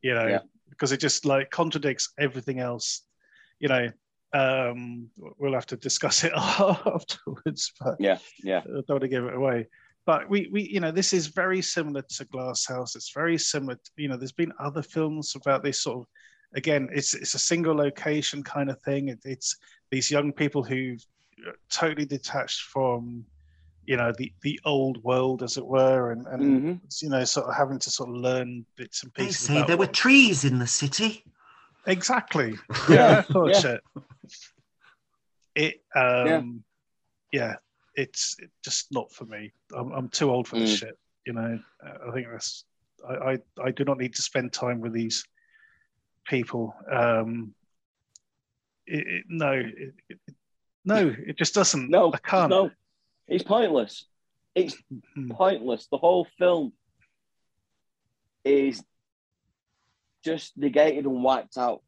You know, Yeah. because it just like contradicts everything else. You know, um, we'll have to discuss it afterwards, but yeah yeah I don't want to give it away. But we, we, you know, this is very similar to Glass House. It's very similar. To, you know, there's been other films about this sort of. Again, it's it's a single location kind of thing. It, it's these young people who totally detached from, you know, the the old world, as it were, and and hmm you know, sort of having to sort of learn bits and They pieces. say there were trees in the city. exactly. Yeah, Yeah, that sort yeah. shit. It, um, yeah, it's just not for me. I'm, I'm too old for this Mm. shit. You know, I think that's. I, I, I do not need to spend time with these people. Um, it, it, no, it, it, no, it just doesn't. no I can't. no it's pointless it's Mm. pointless the whole film is just negated and wiped out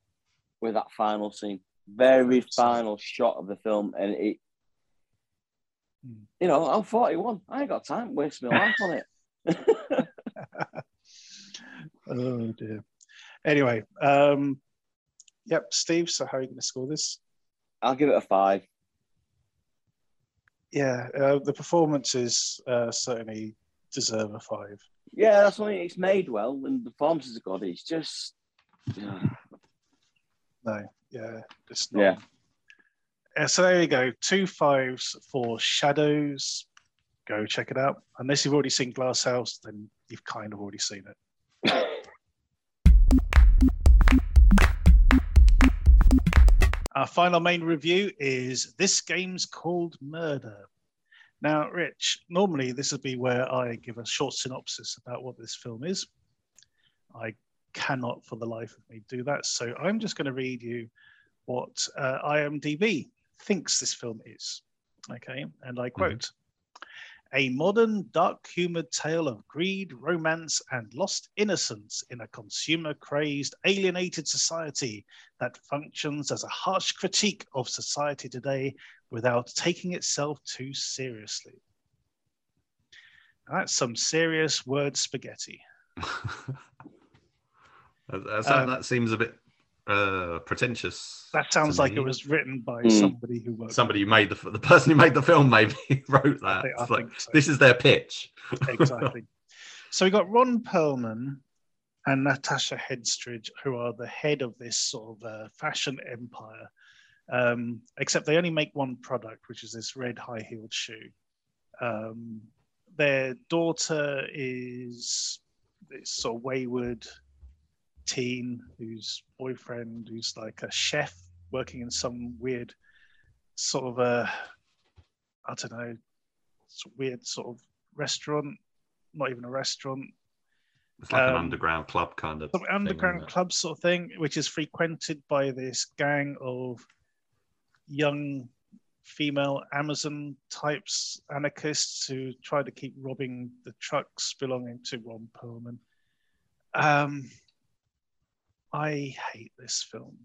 with that final scene very final shot of the film and it Hmm. you know i'm 41 i ain't got time to waste my life on it Oh dear. Anyway, um, yep, Steve. So how are you going to score this? i'll give it a five Yeah, uh, the performances uh, certainly deserve a five. yeah that's why it's made well and the performances are good it's just yeah. No, yeah, just not. Yeah. Uh, so there you go. Two fives for Shadows. Go check it out. Unless you've already seen Glass House, then you've kind of already seen it. Our final main review is This Game's Called Murder. Now, Rich, normally this would be where I give a short synopsis about what this film is. I cannot for the life of me do that. So I'm just going to read you what uh, IMDb thinks this film is. Okay. And I quote a modern, dark humored tale of greed, romance, and lost innocence in a consumer crazed, alienated society that functions as a harsh critique of society today without taking itself too seriously. That's some serious word spaghetti. That- that's- Um, that seems a bit uh, pretentious. That sounds like me. it was written by Mm. somebody who worked. somebody who made the the person who made the film maybe wrote I that. think- I like, think so. This is their pitch. exactly. so we got Ron Perlman and Natasha Henstridge, who are the head of this sort of uh, fashion empire. Um, except they only make one product, which is this red high heeled shoe. Um, their daughter is this sort of wayward teen whose boyfriend, who's like a chef working in some weird sort of a, I don't know weird sort of restaurant, not even a restaurant, It's like an Um, underground club kind of thing, underground club sort of thing, which is frequented by this gang of young female Amazon types, anarchists who try to keep robbing the trucks belonging to Ron Perlman. Um, I hate this film.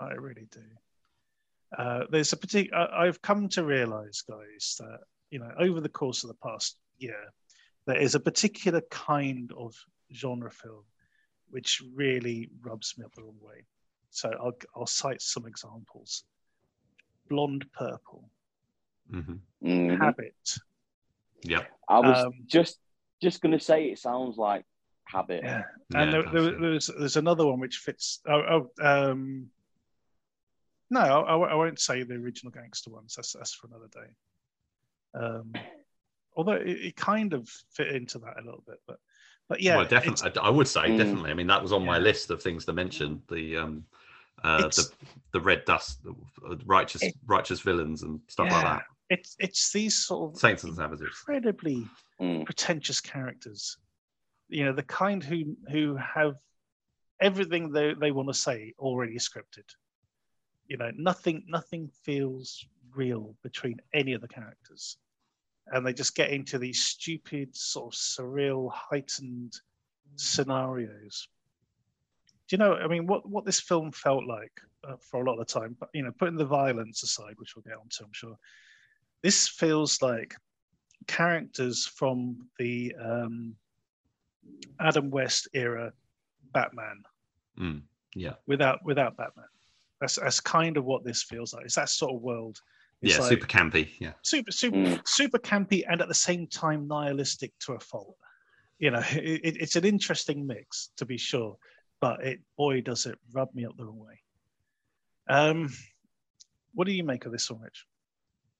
I really do. Uh, there's a particular. I've come to realize, guys, that you know, over the course of the past year, there is a particular kind of genre film which really rubs me up the wrong way. So I'll, I'll cite some examples. Blonde Purple, Mhm. Mhm. Habit. Yeah, I was Um, just just gonna say it sounds like Habit. Yeah. Yeah, and there, there, there's there's another one which fits. Oh, oh um, no, I, I won't say the original gangster ones. That's that's for another day. Um, although it, it kind of fit into that a little bit, but but yeah, well, definitely. I would say Mm. definitely. I mean, that was on my list of things to mention. The um, uh, the the red dust, the uh, righteous It- righteous villains and stuff like that. It's it's these sort of Saints and Savages. incredibly Mm. pretentious characters. You know, the kind who who have everything they, they want to say already scripted. You know, nothing nothing feels real between any of the characters. And they just get into these stupid, sort of surreal, heightened scenarios. Do you know, I mean, what, what this film felt like uh, for a lot of the time, but, you know, putting the violence aside, which we'll get onto, I'm sure, this feels like characters from the um, Adam West era Batman Mm, yeah, without without Batman. That's that's kind of what this feels like. It's that sort of world. It's yeah, like super campy. Yeah, super super Mm. super campy and at the same time nihilistic to a fault. You know, it, it- it's an interesting mix to be sure, but it boy does it rub me up the wrong way. Um, what do you make of this one, Rich?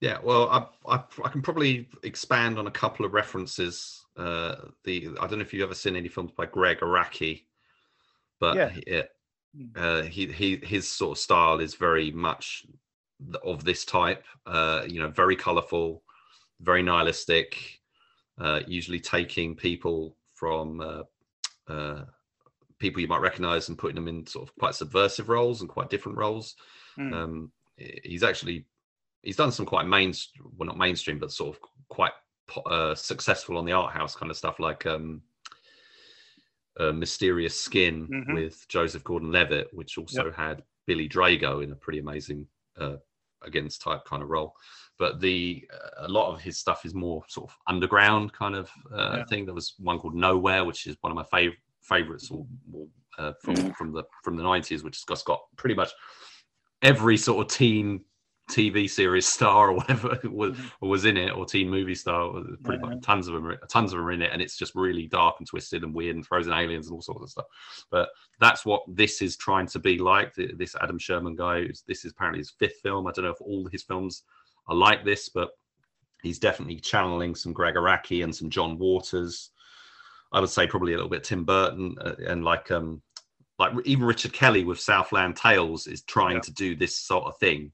yeah. Well, I, I I can probably expand on a couple of references. Uh, the I don't know if you've ever seen any films by Gregg Araki, but Yeah. it, Mm. uh, he he his sort of style is very much of this type. Uh, you know, very colourful, very nihilistic. Uh, usually taking people from uh, uh, people you might recognise and putting them in sort of quite subversive roles and quite different roles. Mm. Um, he's actually he's done some quite main well not mainstream but sort of quite uh, successful on the art house kind of stuff like um, uh, Mysterious Skin Mhm. with Joseph Gordon-Levitt, which also had Billy Drago in a pretty amazing uh, against type kind of role. But the uh, a lot of his stuff is more sort of underground kind of uh, Yeah. thing. There was one called Nowhere, which is one of my fav- favorites or, or, uh, from Mhm. from the from the nineties, which has got, got pretty much every sort of teen TV series star or whatever was Mhm. was in it, or teen movie star. Pretty Yeah. much tons of them, tons of them are in it, and it's just really dark and twisted and weird and frozen aliens and all sorts of stuff. But that's what this is trying to be like. This Adam Sherman guy, this is apparently his fifth film. I don't know if all his films are like this, but he's definitely channeling some Gregg Araki and some John Waters. I would say probably a little bit Tim Burton uh, and like um like even Richard Kelly with Southland Tales is trying Yeah. to do this sort of thing.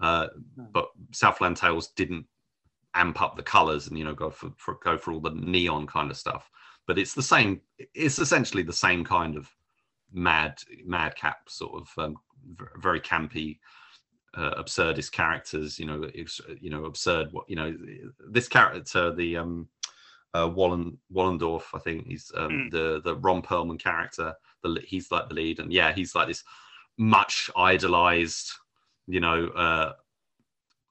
Uh, Hmm. but Southland Tales didn't amp up the colors and you know go for, for go for all the neon kind of stuff. But it's the same. It's essentially the same kind of mad madcap sort of um, very campy uh, absurdist characters. You know, you know, absurd. What you know, this character, the um, uh, Wallen Wallendorf, I think he's um, Mm. the the Ron Perlman character. The he's like the lead, and yeah, he's like this much idolized, you know, uh,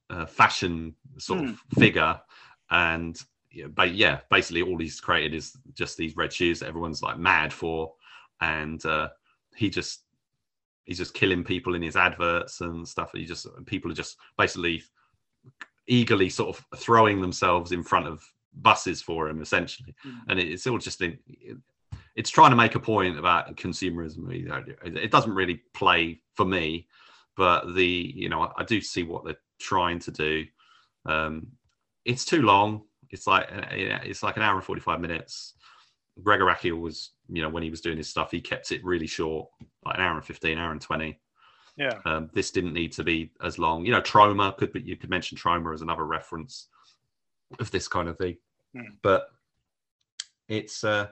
uh, fashion sort of figure, and yeah, but yeah, basically all he's created is just these red shoes that everyone's like mad for, and uh, he just he's just killing people in his adverts and stuff. He just people are just basically eagerly sort of throwing themselves in front of buses for him essentially, Mm. and it, it's all just in, it's trying to make a point about consumerism. You know, It it doesn't really play for me, but the you know I, I do see what they're trying to do. Um, it's too long. It's like uh, it's like an hour and forty five minutes. Gregor Rakiel was, you know, when he was doing his stuff, he kept it really short, like an hour and fifteen, hour and twenty. Yeah. Um, this didn't need to be as long. You know, Troma could be. You could mention Troma as another reference of this kind of thing. Hmm. But it's, uh,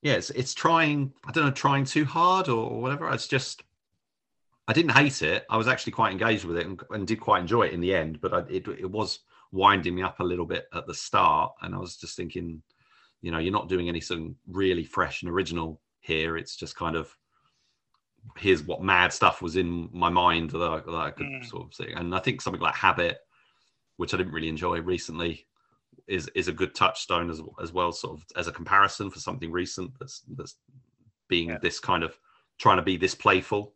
yeah, it's it's trying. I don't know, trying too hard or whatever. It's just. I didn't hate it. I was actually quite engaged with it and, and did quite enjoy it in the end. But I, it it was winding me up a little bit at the start, and I was just thinking, you know, you're not doing anything really fresh and original here. It's just kind of here's what mad stuff was in my mind that I, that I could Mm. sort of see. And I think something like Habit, which I didn't really enjoy recently, is is a good touchstone as as well, sort of as a comparison for something recent that's that's being Yeah. this kind of trying to be this playful.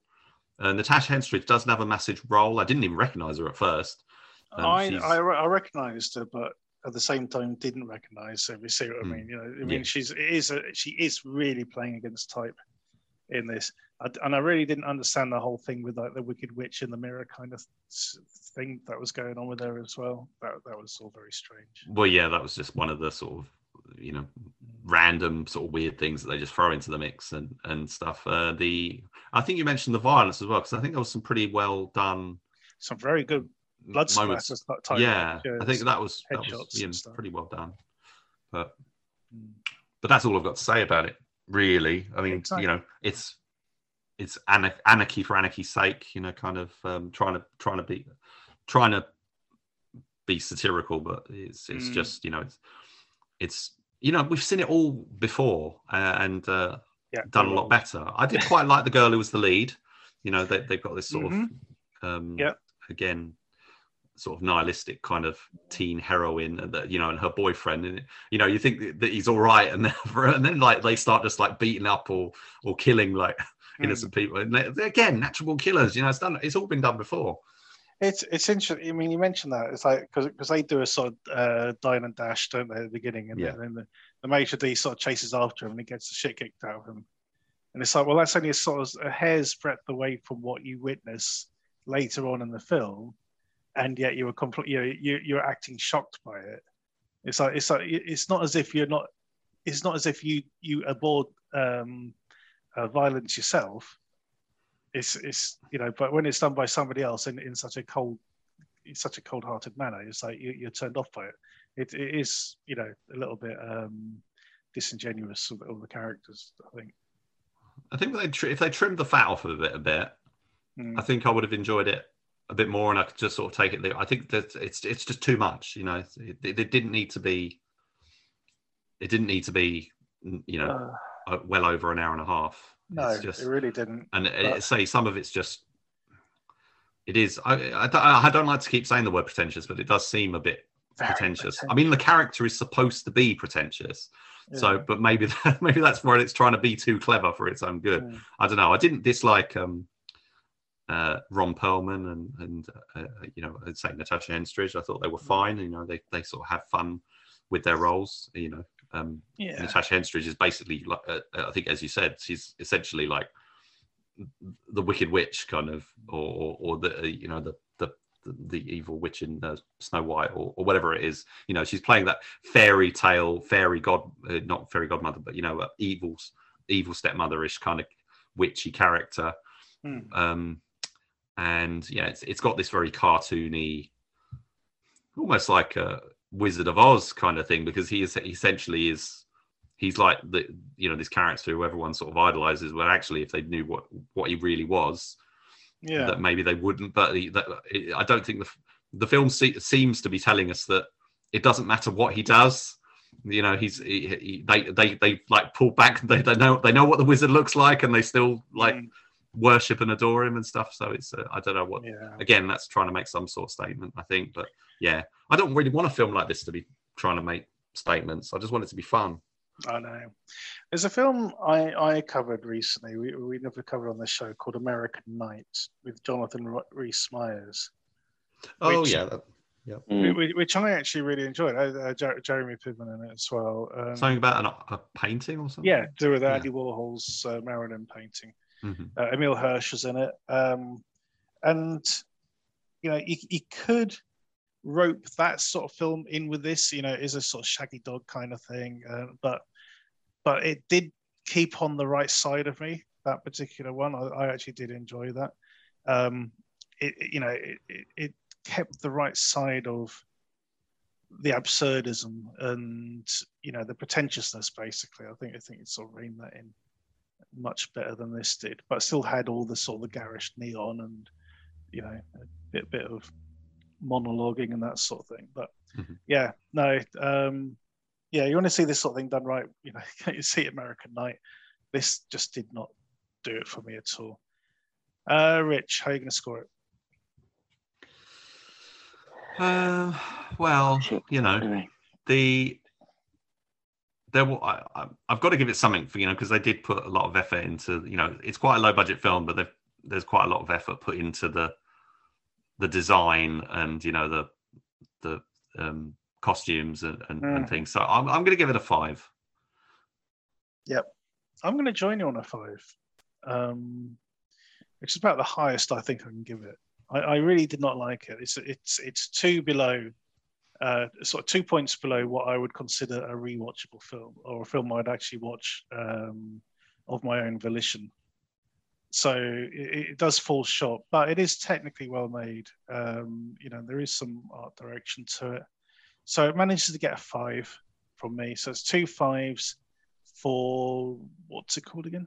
Uh, Natasha Henstridge doesn't have a massive role. I didn't even recognize her at first. Um, I, I I recognised her, but at the same time didn't recognise her. You see what I Hmm. mean, you know, I mean, Yeah. she's is a, she is really playing against type in this, I, and I really didn't understand the whole thing with like the Wicked Witch in the mirror kind of thing that was going on with her as well. That that was all very strange. Well, yeah, that was just one of the sort of you know random sort of weird things that they just throw into the mix and and stuff. Uh, the I think you mentioned the violence as well because I think there was some pretty well done Some very good blood moments. Yeah, I think that was that was you know, and stuff. pretty well done. But Mm. but that's all I've got to say about it. Really, I mean, Exactly. you know, it's it's anarchy for anarchy's sake. You know, kind of um, trying to trying to be trying to be satirical, but it's it's Mm. just you know it's it's you know we've seen it all before uh, and uh, yeah, done a lot better. I did quite like the girl who was the lead. You know, they, they've got this sort Mhm. of, um, Yeah. again, sort of nihilistic kind of teen heroine, and that you know, and her boyfriend, and you know, you think that- he's all right, and then and then like they start just like beating up or or killing like Mm. innocent people, and they, again, natural killers. You know, it's done. It's all been done before. It's it's interesting. I mean, you mentioned that it's like because they do a sort of uh, dine and dash, don't they, at the beginning, and Yeah. then the, the maître d' sort of chases after him and he gets the shit kicked out of him. And it's like, well, that's only a sort of a hair's breadth away from what you witness later on in the film, and yet you were completely you you you're acting shocked by it. It's like it's like it's not as if you're not. It's not as if you you abhor um, uh, violence yourself. It's it's you know, but when it's done by somebody else in, in such a cold, in such a cold-hearted manner, it's like you, you're turned off by it. It, it is you know a little bit um, disingenuous of, all the characters. I think. I think they tr- if they trimmed the fat off of it a bit, Mm. I think I would have enjoyed it a bit more, and I could just sort of take it. there. I think that it's it's just too much. You know, it, it, it didn't need to be. It didn't need to be, you know, Uh, uh, well over an hour and a half. No, just it really didn't. and but- say some of it's just. It is. I, I, don't, I don't like to keep saying the word pretentious, but it does seem a bit Very pretentious. I mean, the character is supposed to be pretentious, so but maybe that, maybe that's where it's trying to be too clever for its own good. Mm. I don't know. I didn't dislike um, uh, Ron Perlman and and uh, you know I'd say Natasha Henstridge. I thought they were fine. You know, they they sort of have fun with their roles. You know, um, yeah. Natasha Henstridge is basically like uh, I think, as you said, she's essentially like the Wicked Witch kind of, or or, or the uh, you know the the the, evil witch in uh, Snow White or, or whatever it is. You know, she's playing that fairy tale, fairy god, uh, not fairy godmother, but you know, uh, evil evil stepmother-ish kind of witchy character. Hmm. Um, and yeah, it's it's got this very cartoony, almost like a Wizard of Oz kind of thing because he is he essentially is he's like the you know this character who everyone sort of idolizes. But actually, if they knew what what he really was, Yeah. that maybe they wouldn't. But the, that, I don't think the the film se- seems to be telling us that it doesn't matter what he does. You know, he's he, he, they they they like pull back. They, they know they know what the wizard looks like, and they still like Mm, worship and adore him and stuff. So it's uh, I don't know what. yeah. Again, that's trying to make some sort of statement, I think. But yeah, I don't really want a film like this to be trying to make statements. I just want it to be fun. I know. There's a film I, I covered recently. We, we never covered on the show called American Night with Jonathan Rhys Meyers, Oh Which- yeah, that, Mm. which, which I actually really enjoyed. Uh, uh, Jer- Jeremy Piven in it as well. Um, something about an, a painting or something. yeah, to do with Yeah. Andy Warhol's uh, Marilyn painting. Mhm. Uh, Emile Hirsch is in it, um, and you know you, you could rope that sort of film in with this. You know, is a sort of Shaggy Dog kind of thing, uh, but but it did keep on the right side of me. That particular one, I, I actually did enjoy that. Um, it, it- you know, it, it, it kept the right side of the absurdism and you know the pretentiousness. Basically, I think I think it sort of reined that in much better than this did, but still had all the sort of the garish neon and you know a bit bit of monologuing and that sort of thing. But Mhm. yeah, no, um, yeah, you want to see this sort of thing done right. You know, you see American Night. This just did not do it for me at all. Uh, Rich, how are you going to score it? Uh, well, you know, the there will I, I, I've got to give it something for you know because they did put a lot of effort into you know it's quite a low budget film but there's quite a lot of effort put into the the design and you know the the um costumes and, and, and Mhm. things so I'm, I'm gonna give it a five Yep, I'm going to join you on a five, um, which is about the highest I think I can give it. I, I really did not like it. It's it's it's two below, uh, sort of two points below what I would consider a rewatchable film or a film I'd actually watch um, of my own volition. So it, it does fall short, but it is technically well made. Um, you know, there is some art direction to it. So it manages to get a five from me. So it's two fives for what's it called again?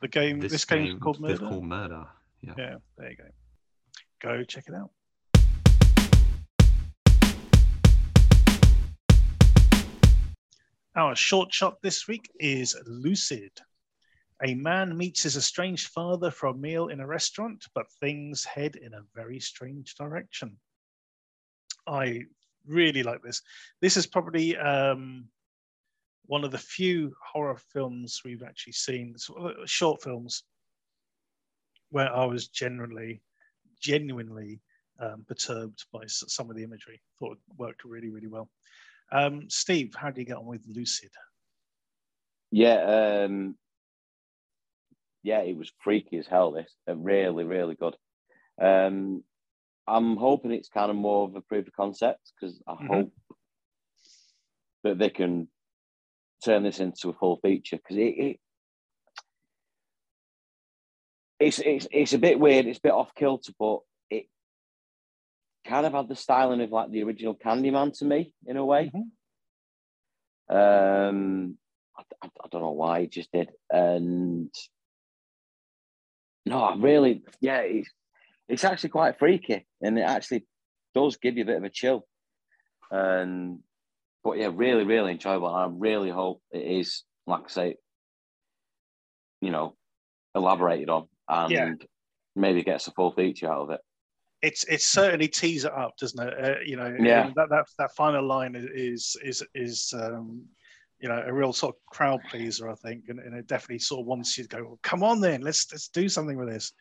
The game. This, game's called this Murder. called murder yeah Yeah, there you go. Go check it out. Our short shot this week is Lucid. A man meets his estranged father for a meal in a restaurant, but things head in a very strange direction. I really like this. This is probably um, one of the few horror films we've actually seen, short films, where I was generally, genuinely um, perturbed by some of the imagery. Thought it worked really, really well. Um, Steve, how do you get on with Lucid? yeah, um, yeah, it was freaky as hell. This Uh, really, really good. Um, I'm hoping it's kind of more of a proof of concept because I Mhm. hope that they can turn this into a full feature because it, it it's it's it's a bit weird. It's a bit off kilter, but it kind of had the styling of like the original Candyman to me in a way. Mhm. Um, I, I, I don't know why it just did, and no, I really, yeah, it's it's actually quite freaky, and it actually does give you a bit of a chill. And but yeah, really, really enjoyable. And I really hope it is, like I say, you know, elaborated on and Yeah. maybe gets a full feature out of it. It's it's certainly tease it up, doesn't it? Uh, you know, Yeah. that, that that final line is is is um, you know a real sort of crowd pleaser, I think, and, and it definitely sort of wants you to go, well, come on then, let's let's do something with this.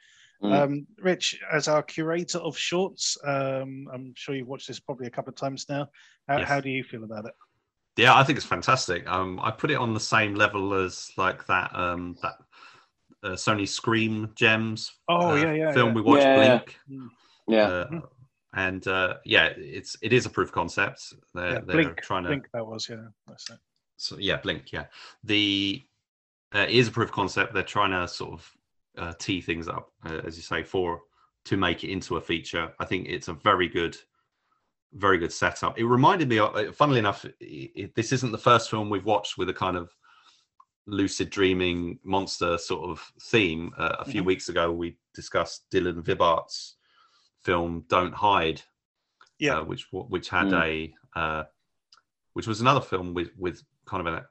Mm. Um, Rich, as our curator of shorts, um, I'm sure you've watched this probably a couple of times now. How, Yes. how do you feel about it? Yeah, I think it's fantastic. Um, I put it on the same level as like that um that uh, Sony Screen Gems Oh uh, yeah, yeah, film yeah. we watched Yeah. Blink. yeah, Uh, Mhm. and uh, yeah, it's it is a proof concept. They're, Yeah, they're Blink, trying to Blink that was, yeah. That's it. So yeah, Blink. Yeah, the uh, is a proof concept. They're trying to sort of uh, tee things up, uh, as you say, for to make it into a feature. I think it's a very good, very good setup. It reminded me, of, uh, funnily enough, it, it, this isn't the first film we've watched with a kind of lucid dreaming monster sort of theme. Uh, a few Mhm. weeks ago, we discussed Dylan Vibart's film "Don't Hide," Yeah. uh, which which had Mm. a uh, which was another film with with kind of an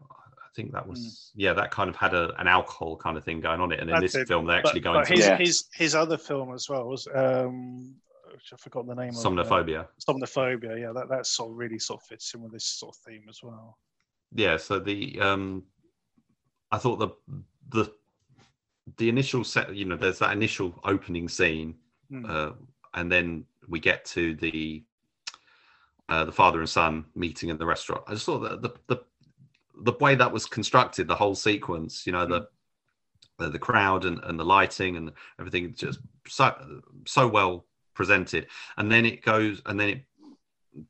I think that was yeah that kind of had a, an alcohol kind of thing going on it, and in Mm. That's this it. film they But, actually go but into his, Yeah. his his other film as well was um, which I've forgotten the name of. uh, somnophobia. Somnophobia. Yeah, that that sort of really sort of fits in with this sort of theme as well. yeah so the um i thought the the the initial set you know there's that initial opening scene Hmm. uh, and then we get to the uh, the father and son meeting in the restaurant i just thought that the the the way that was constructed the whole sequence you know the the, the crowd and, and the lighting and everything just so so well presented and then it goes and then it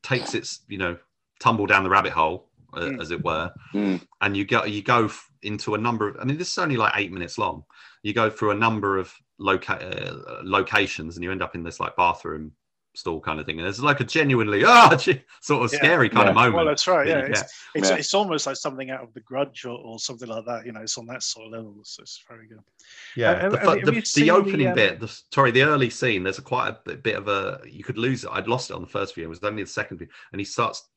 takes its you know tumble down the rabbit hole uh, Mm. as it were Mm. and you go you go into a number of i mean this is only like eight minutes long you go through a number of loca- uh, locations and you end up in this like bathroom stall kind of thing and there's like a genuinely ah gee, sort of Yeah. scary kind of moment Well, that's right. Yeah, it's, it's, Yeah. it's almost like something out of The Grudge or, or something like that. You know, it's on that sort of level. So it's very good. yeah have- the, have fu- have the, the seen the, opening um, bit the sorry the early scene there's a quite a bit, bit of a you could lose it i'd lost it on the first view it was only the second view and he starts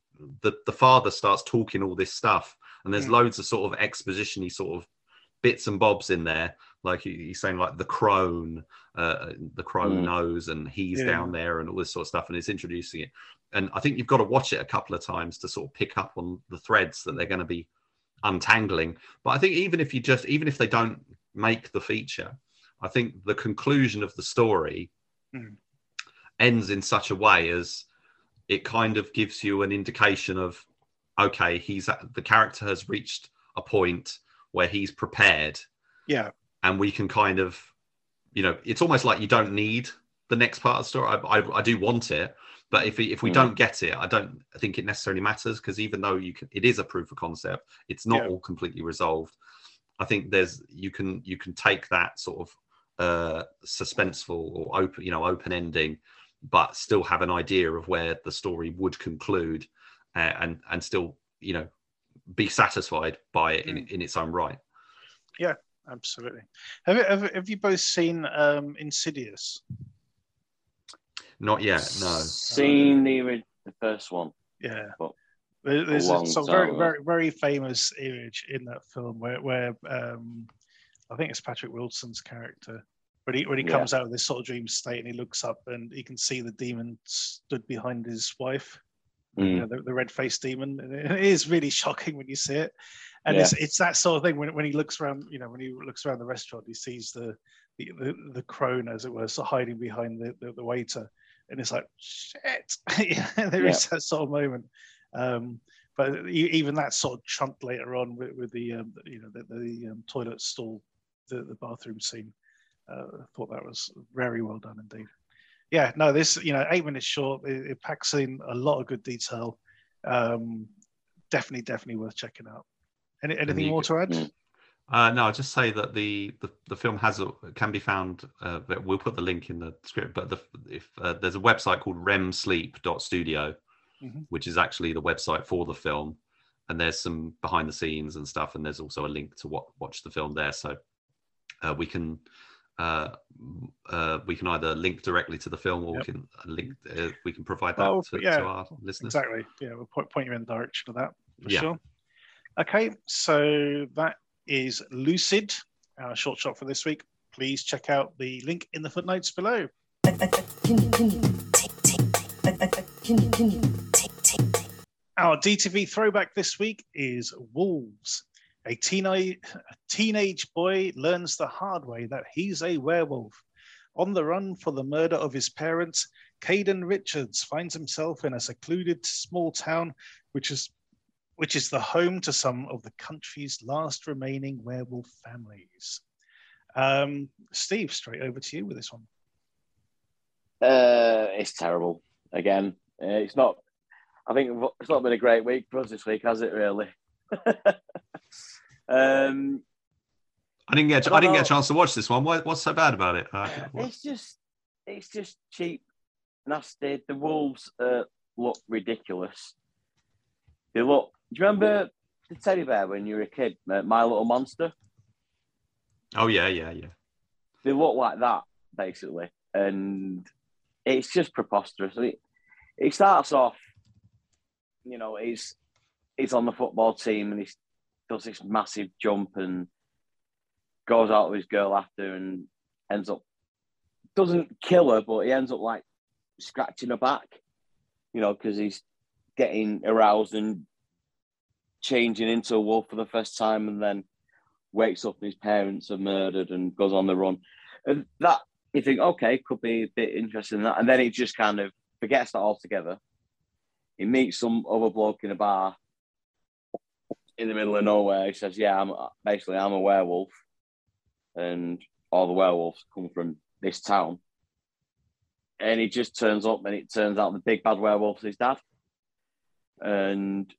the the father starts talking all this stuff and there's Mm. loads of sort of exposition-y sort of bits and bobs in there like he's saying like the crone uh, the crone Mm. knows and he's Yeah. down there and all this sort of stuff and it's introducing it and i think you've got to watch it a couple of times to sort of pick up on the threads that they're going to be untangling but i think even if you just even if they don't make the feature i think the conclusion of the story Mm. ends in such a way as it kind of gives you an indication of okay he's the character has reached a point where he's prepared Yeah. And we can kind of you know it's almost like you don't need the next part of the story. I, I, I do want it but if, we- if we Mm. don't get it i don't think it necessarily matters because even though you can it is a proof of concept it's not Yeah. all completely resolved. I think there's you can you can take that sort of uh suspenseful or open you know open ending but still have an idea of where the story would conclude uh, and and still you know be satisfied by it in, in its own right Absolutely. Have, you- have, have you both seen um, Insidious? not yet no Seen the, the first one. Yeah. Well, There- There's a, some very, very, very famous image in that film where, where um, I think it's Patrick Wilson's character, when he when he Yeah. comes out of this sort of dream state and he looks up and he can see the demon stood behind his wife, you Mm. know, the, the red faced demon. And it is really shocking when you see it, and Yeah. it's it's that sort of thing when when he looks around, you know, when he looks around the restaurant, he sees the the the, the crone, as it were, so hiding behind the, the, the waiter, and it's like shit. yeah, there is that sort of moment. Um, but even that sort of chunk later on with, with the um, you know the, the um, toilet stall, the, the bathroom scene, uh, I thought that was very well done indeed. Yeah, no, this you know eight minutes short, it, it packs in a lot of good detail. Um, definitely, definitely worth checking out. Any, anything more to add? Uh, no, I'll just say that the, the, the film has a, can be found. Uh, we'll put the link in the script, but the, if uh, there's a website called REMSleep.studio, Mhm. which is actually the website for the film, and there's some behind the scenes and stuff, and there's also a link to what watch the film there. So uh, we can uh, uh, we can either link directly to the film, or Yep. we can link uh, we can provide that Oh, to, yeah, to our listeners. Exactly. Yeah, we'll point, point you in the direction of that for Yeah. sure. Okay, so that is Lucid, our short shot for this week. Please check out the link in the footnotes below. Our DTV throwback this week is Wolves. A teenage, a teenage boy learns the hard way that he's a werewolf. On the run for the murder of his parents, Cayden Richards finds himself in a secluded small town, which is which is the home to some of the country's last remaining werewolf families. Um, Steve, straight over to you with this one. Uh, it's terrible. Again, uh, it's not. I think it's not been a great week for us this week, has it? Really. um, I didn't get I I didn't don't get a chance to watch this one. What, what's so bad about it? Uh, it's just, it's just cheap, nasty. The wolves uh, look ridiculous. They look. Do you remember the teddy bear when you were a kid, uh, My Little Monster? oh yeah, yeah, yeah. They look like that, basically, and it's just preposterous. I mean, he starts off, you know, he's he's on the football team and he does this massive jump and goes out with his girl after and ends up doesn't kill her, but he ends up like scratching her back, you know, because he's getting aroused and changing into a wolf for the first time, and then wakes up and his parents are murdered and goes on the run. And that you think, okay, could be a bit interesting. That, and then he just kind of forgets that altogether. He meets some other bloke in a bar in the middle of nowhere. He says, "Yeah, I'm uh, basically I'm a werewolf, and all the werewolves come from this town." And he just turns up, and it turns out the big bad werewolf is his dad, and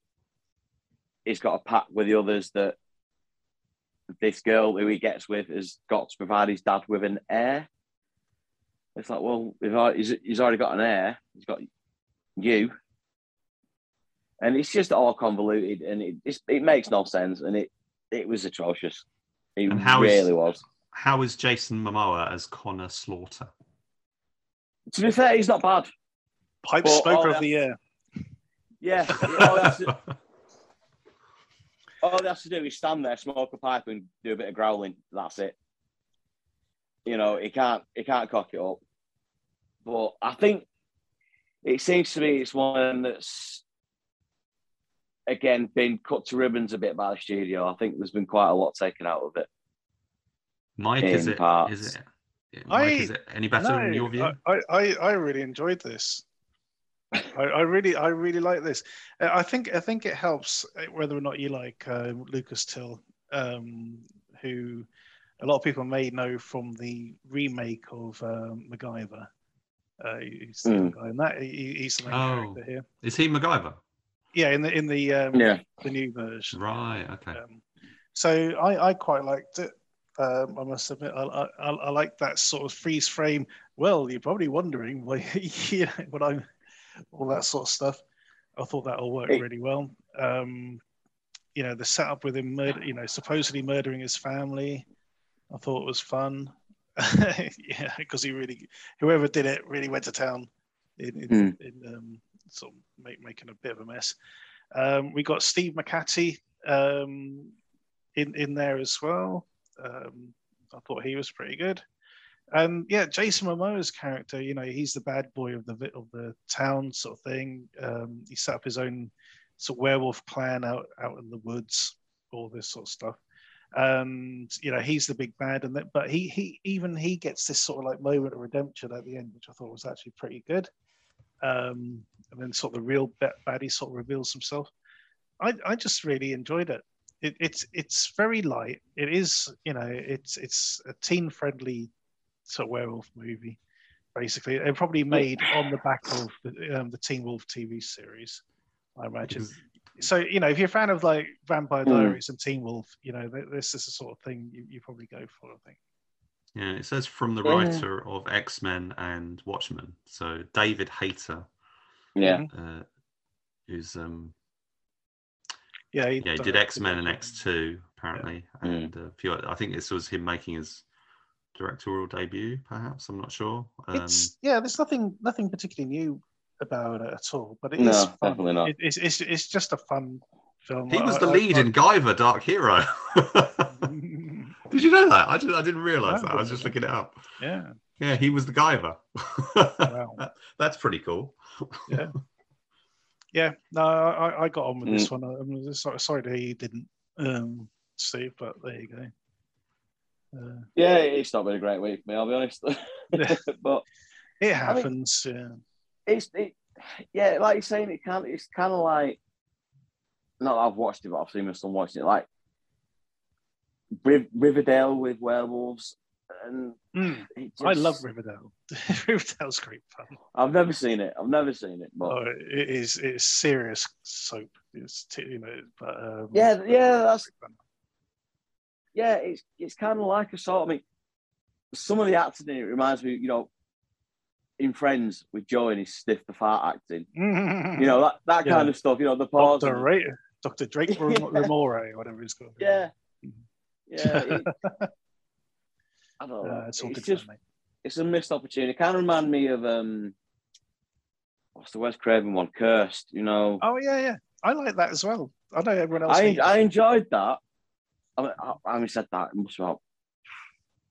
he's got a pact with the others that this girl who he gets with has got to provide his dad with an heir. It's like, well, he's, he's already got an heir. He's got you, and it's just all convoluted, and it it makes no sense, and it it was atrocious. It And how really is- was. How is Jason Momoa as Connor Slaughter? To be fair, he's not bad. Pipe Well, smoker of the year. Yeah, all, he to, all he has to do is stand there, smoke a pipe, and do a bit of growling. That's it. You know, he can't he can't cock it up. But I think it seems to me it's one that's again been cut to ribbons a bit by the studio. I think there's been quite a lot taken out of it. Mike, is In it? parts. Is it? Mike, is it any better in your view? I, I, I really enjoyed this. I, I really, I really like this. Uh, I think, I think it helps uh, whether or not you like uh, Lucas Till, um, who a lot of people may know from the remake of um, MacGyver. Uh, he's the Mm. guy in that. He, he's the main Oh. character here. Is he MacGyver? Yeah, in the in the um, Yeah. the new version. Right. Okay. Um, so I, I quite liked it. Um, I must admit, I, I, I I like that sort of freeze frame. Well, you're probably wondering why, you know, what I'm, all that sort of stuff. I thought that all worked really well. Um, you know, the setup with him, murder, you know, supposedly murdering his family. I thought it was fun. yeah, because he really, whoever did it, really went to town in, in, Mm. in um, sort of make, making a bit of a mess. Um, we got Steve McHattie um, in in there as well. Um, I thought he was pretty good. And yeah, Jason Momoa's character, you know, he's the bad boy of the of the town sort of thing. Um, he set up his own sort of werewolf clan out out in the woods, all this sort of stuff. And you know, he's the big bad, and that, but he he even he gets this sort of like moment of redemption at the end, which I thought was actually pretty good. Um, and then sort of the real ba- baddie sort of reveals himself. I I just really enjoyed it. It, it's it's very light. It is you know it's it's a teen friendly sort of werewolf movie. Basically, it probably made on the back of the, um, the Teen Wolf TV series, I imagine. So you know, if you're a fan of like Vampire Hmm. Diaries and Teen Wolf, you know this is the sort of thing you, you probably go for. I think. Yeah, it says from the Yeah. writer of X Men and Watchmen. So David Hayter, Yeah. Mhm. uh, who's um, Yeah, yeah, he did X Men and X Two apparently, Mm. and a few. I think this was him making his directorial debut. Perhaps I'm not sure. Um, It's yeah, there's nothing nothing particularly new about it at all, but it is No, fun. definitely not. It, it's, it's it's just a fun film. he was I- the I- lead I- in Guyver: Dark Hero. did you know that? I, didn't. I didn't realize No, that. I was just looking it up. yeah, Yeah, he was the Guyver. Wow. That's pretty cool. yeah, yeah. No, I, I got on with this Mm. one. I'm sorry, sorry that he didn't, um, Steve, but there you go. Uh, Yeah, it's not been a great week for me, I'll be honest. Yeah. but it mean- happens. yeah. it's it, yeah, like you're saying, it kind it's kind of like not that I've watched it, but I've seen my son watching it. Like Riv- Riverdale with werewolves, and Mm, it I love Riverdale. Riverdale's great fun. I've never seen it. I've never seen it, but Oh, it is it's serious soap. It's you know, but um, Yeah, yeah, that's- yeah, it's it's kind of like a sort. I mean, some of the acting in it reminds me, you know, in Friends with Joe and his stiff the fart acting. You know that that Yeah. kind of stuff. You know the pause. Doctor and- Doctor Drake Ram- Yeah. Whatever he's called. Yeah. Yeah. it- I don't know. Uh, it's all it's good just fun, it's a missed opportunity. It kind of remind me of um, what's the Wes Craven one? Cursed. You know. Oh yeah, yeah. I like that as well. I know everyone else. I I enjoyed that. I mean, I, I haven't said that. It must about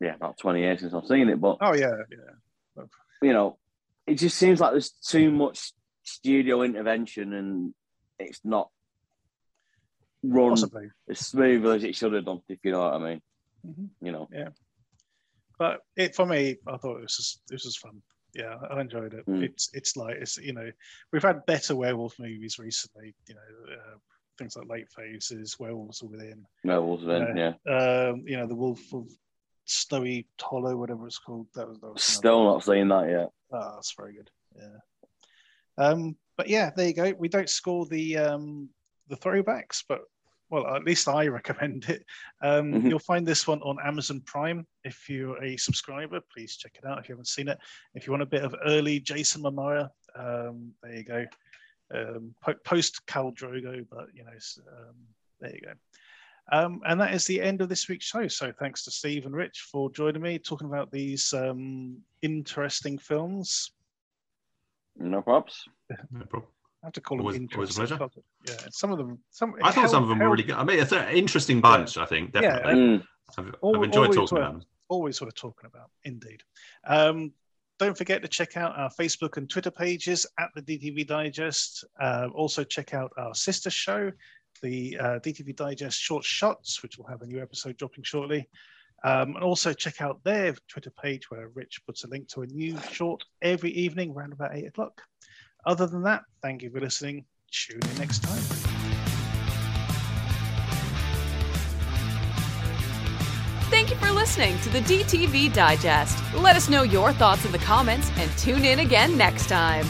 yeah, about twenty years since I've seen it. But Oh yeah, yeah. you know, it just seems like there's too much studio intervention, and it's not run Possibly. as smoothly as it should have done. If you know what I mean. Mhm. You know. Yeah. But it for me, I thought it was just, this was fun. Yeah, I enjoyed it. Mm. It's it's like it's you know we've had better werewolf movies recently. You know uh, things like Late Phases, Werewolves Are Within. Werewolves then, yeah. Um, you know the Wolf of Snowy Hollow, whatever it's called. That was, that was Still not seeing that yet. Oh, that's very good. Yeah. Um, but yeah, there you go. We don't score the um, the throwbacks, but well, at least I recommend it. Um, Mhm. You'll find this one on Amazon Prime. If you're a subscriber, please check it out if you haven't seen it. If you want a bit of early Jason Momoa, um, there you go. Um, po- post Khal Drogo, but you know, um, there you go. Um, and that is the end of this week's show. So thanks to Steve and Rich for joining me, talking about these um, interesting films. No props. No problem. I have to call Always- them always a interesting. pleasure. Yeah, some of them. Some. I thought Hel- some of them were really good. I mean, it's an interesting bunch. I think Yeah, definitely. Mm. I've, I've Al- enjoyed always talking were. about them. always what we're talking about, indeed. Um, don't forget to check out our Facebook and Twitter pages at the DTV Digest. Uh, also, check out our sister show, the uh, DTV Digest Short Shots, which will have a new episode dropping shortly. Um, and also check out their Twitter page where Rich puts a link to a new short every evening around about eight o'clock. Other than that, thank you for listening. Tune in next time. Thank you for listening to the DTV Digest. Let us know your thoughts in the comments and tune in again next time.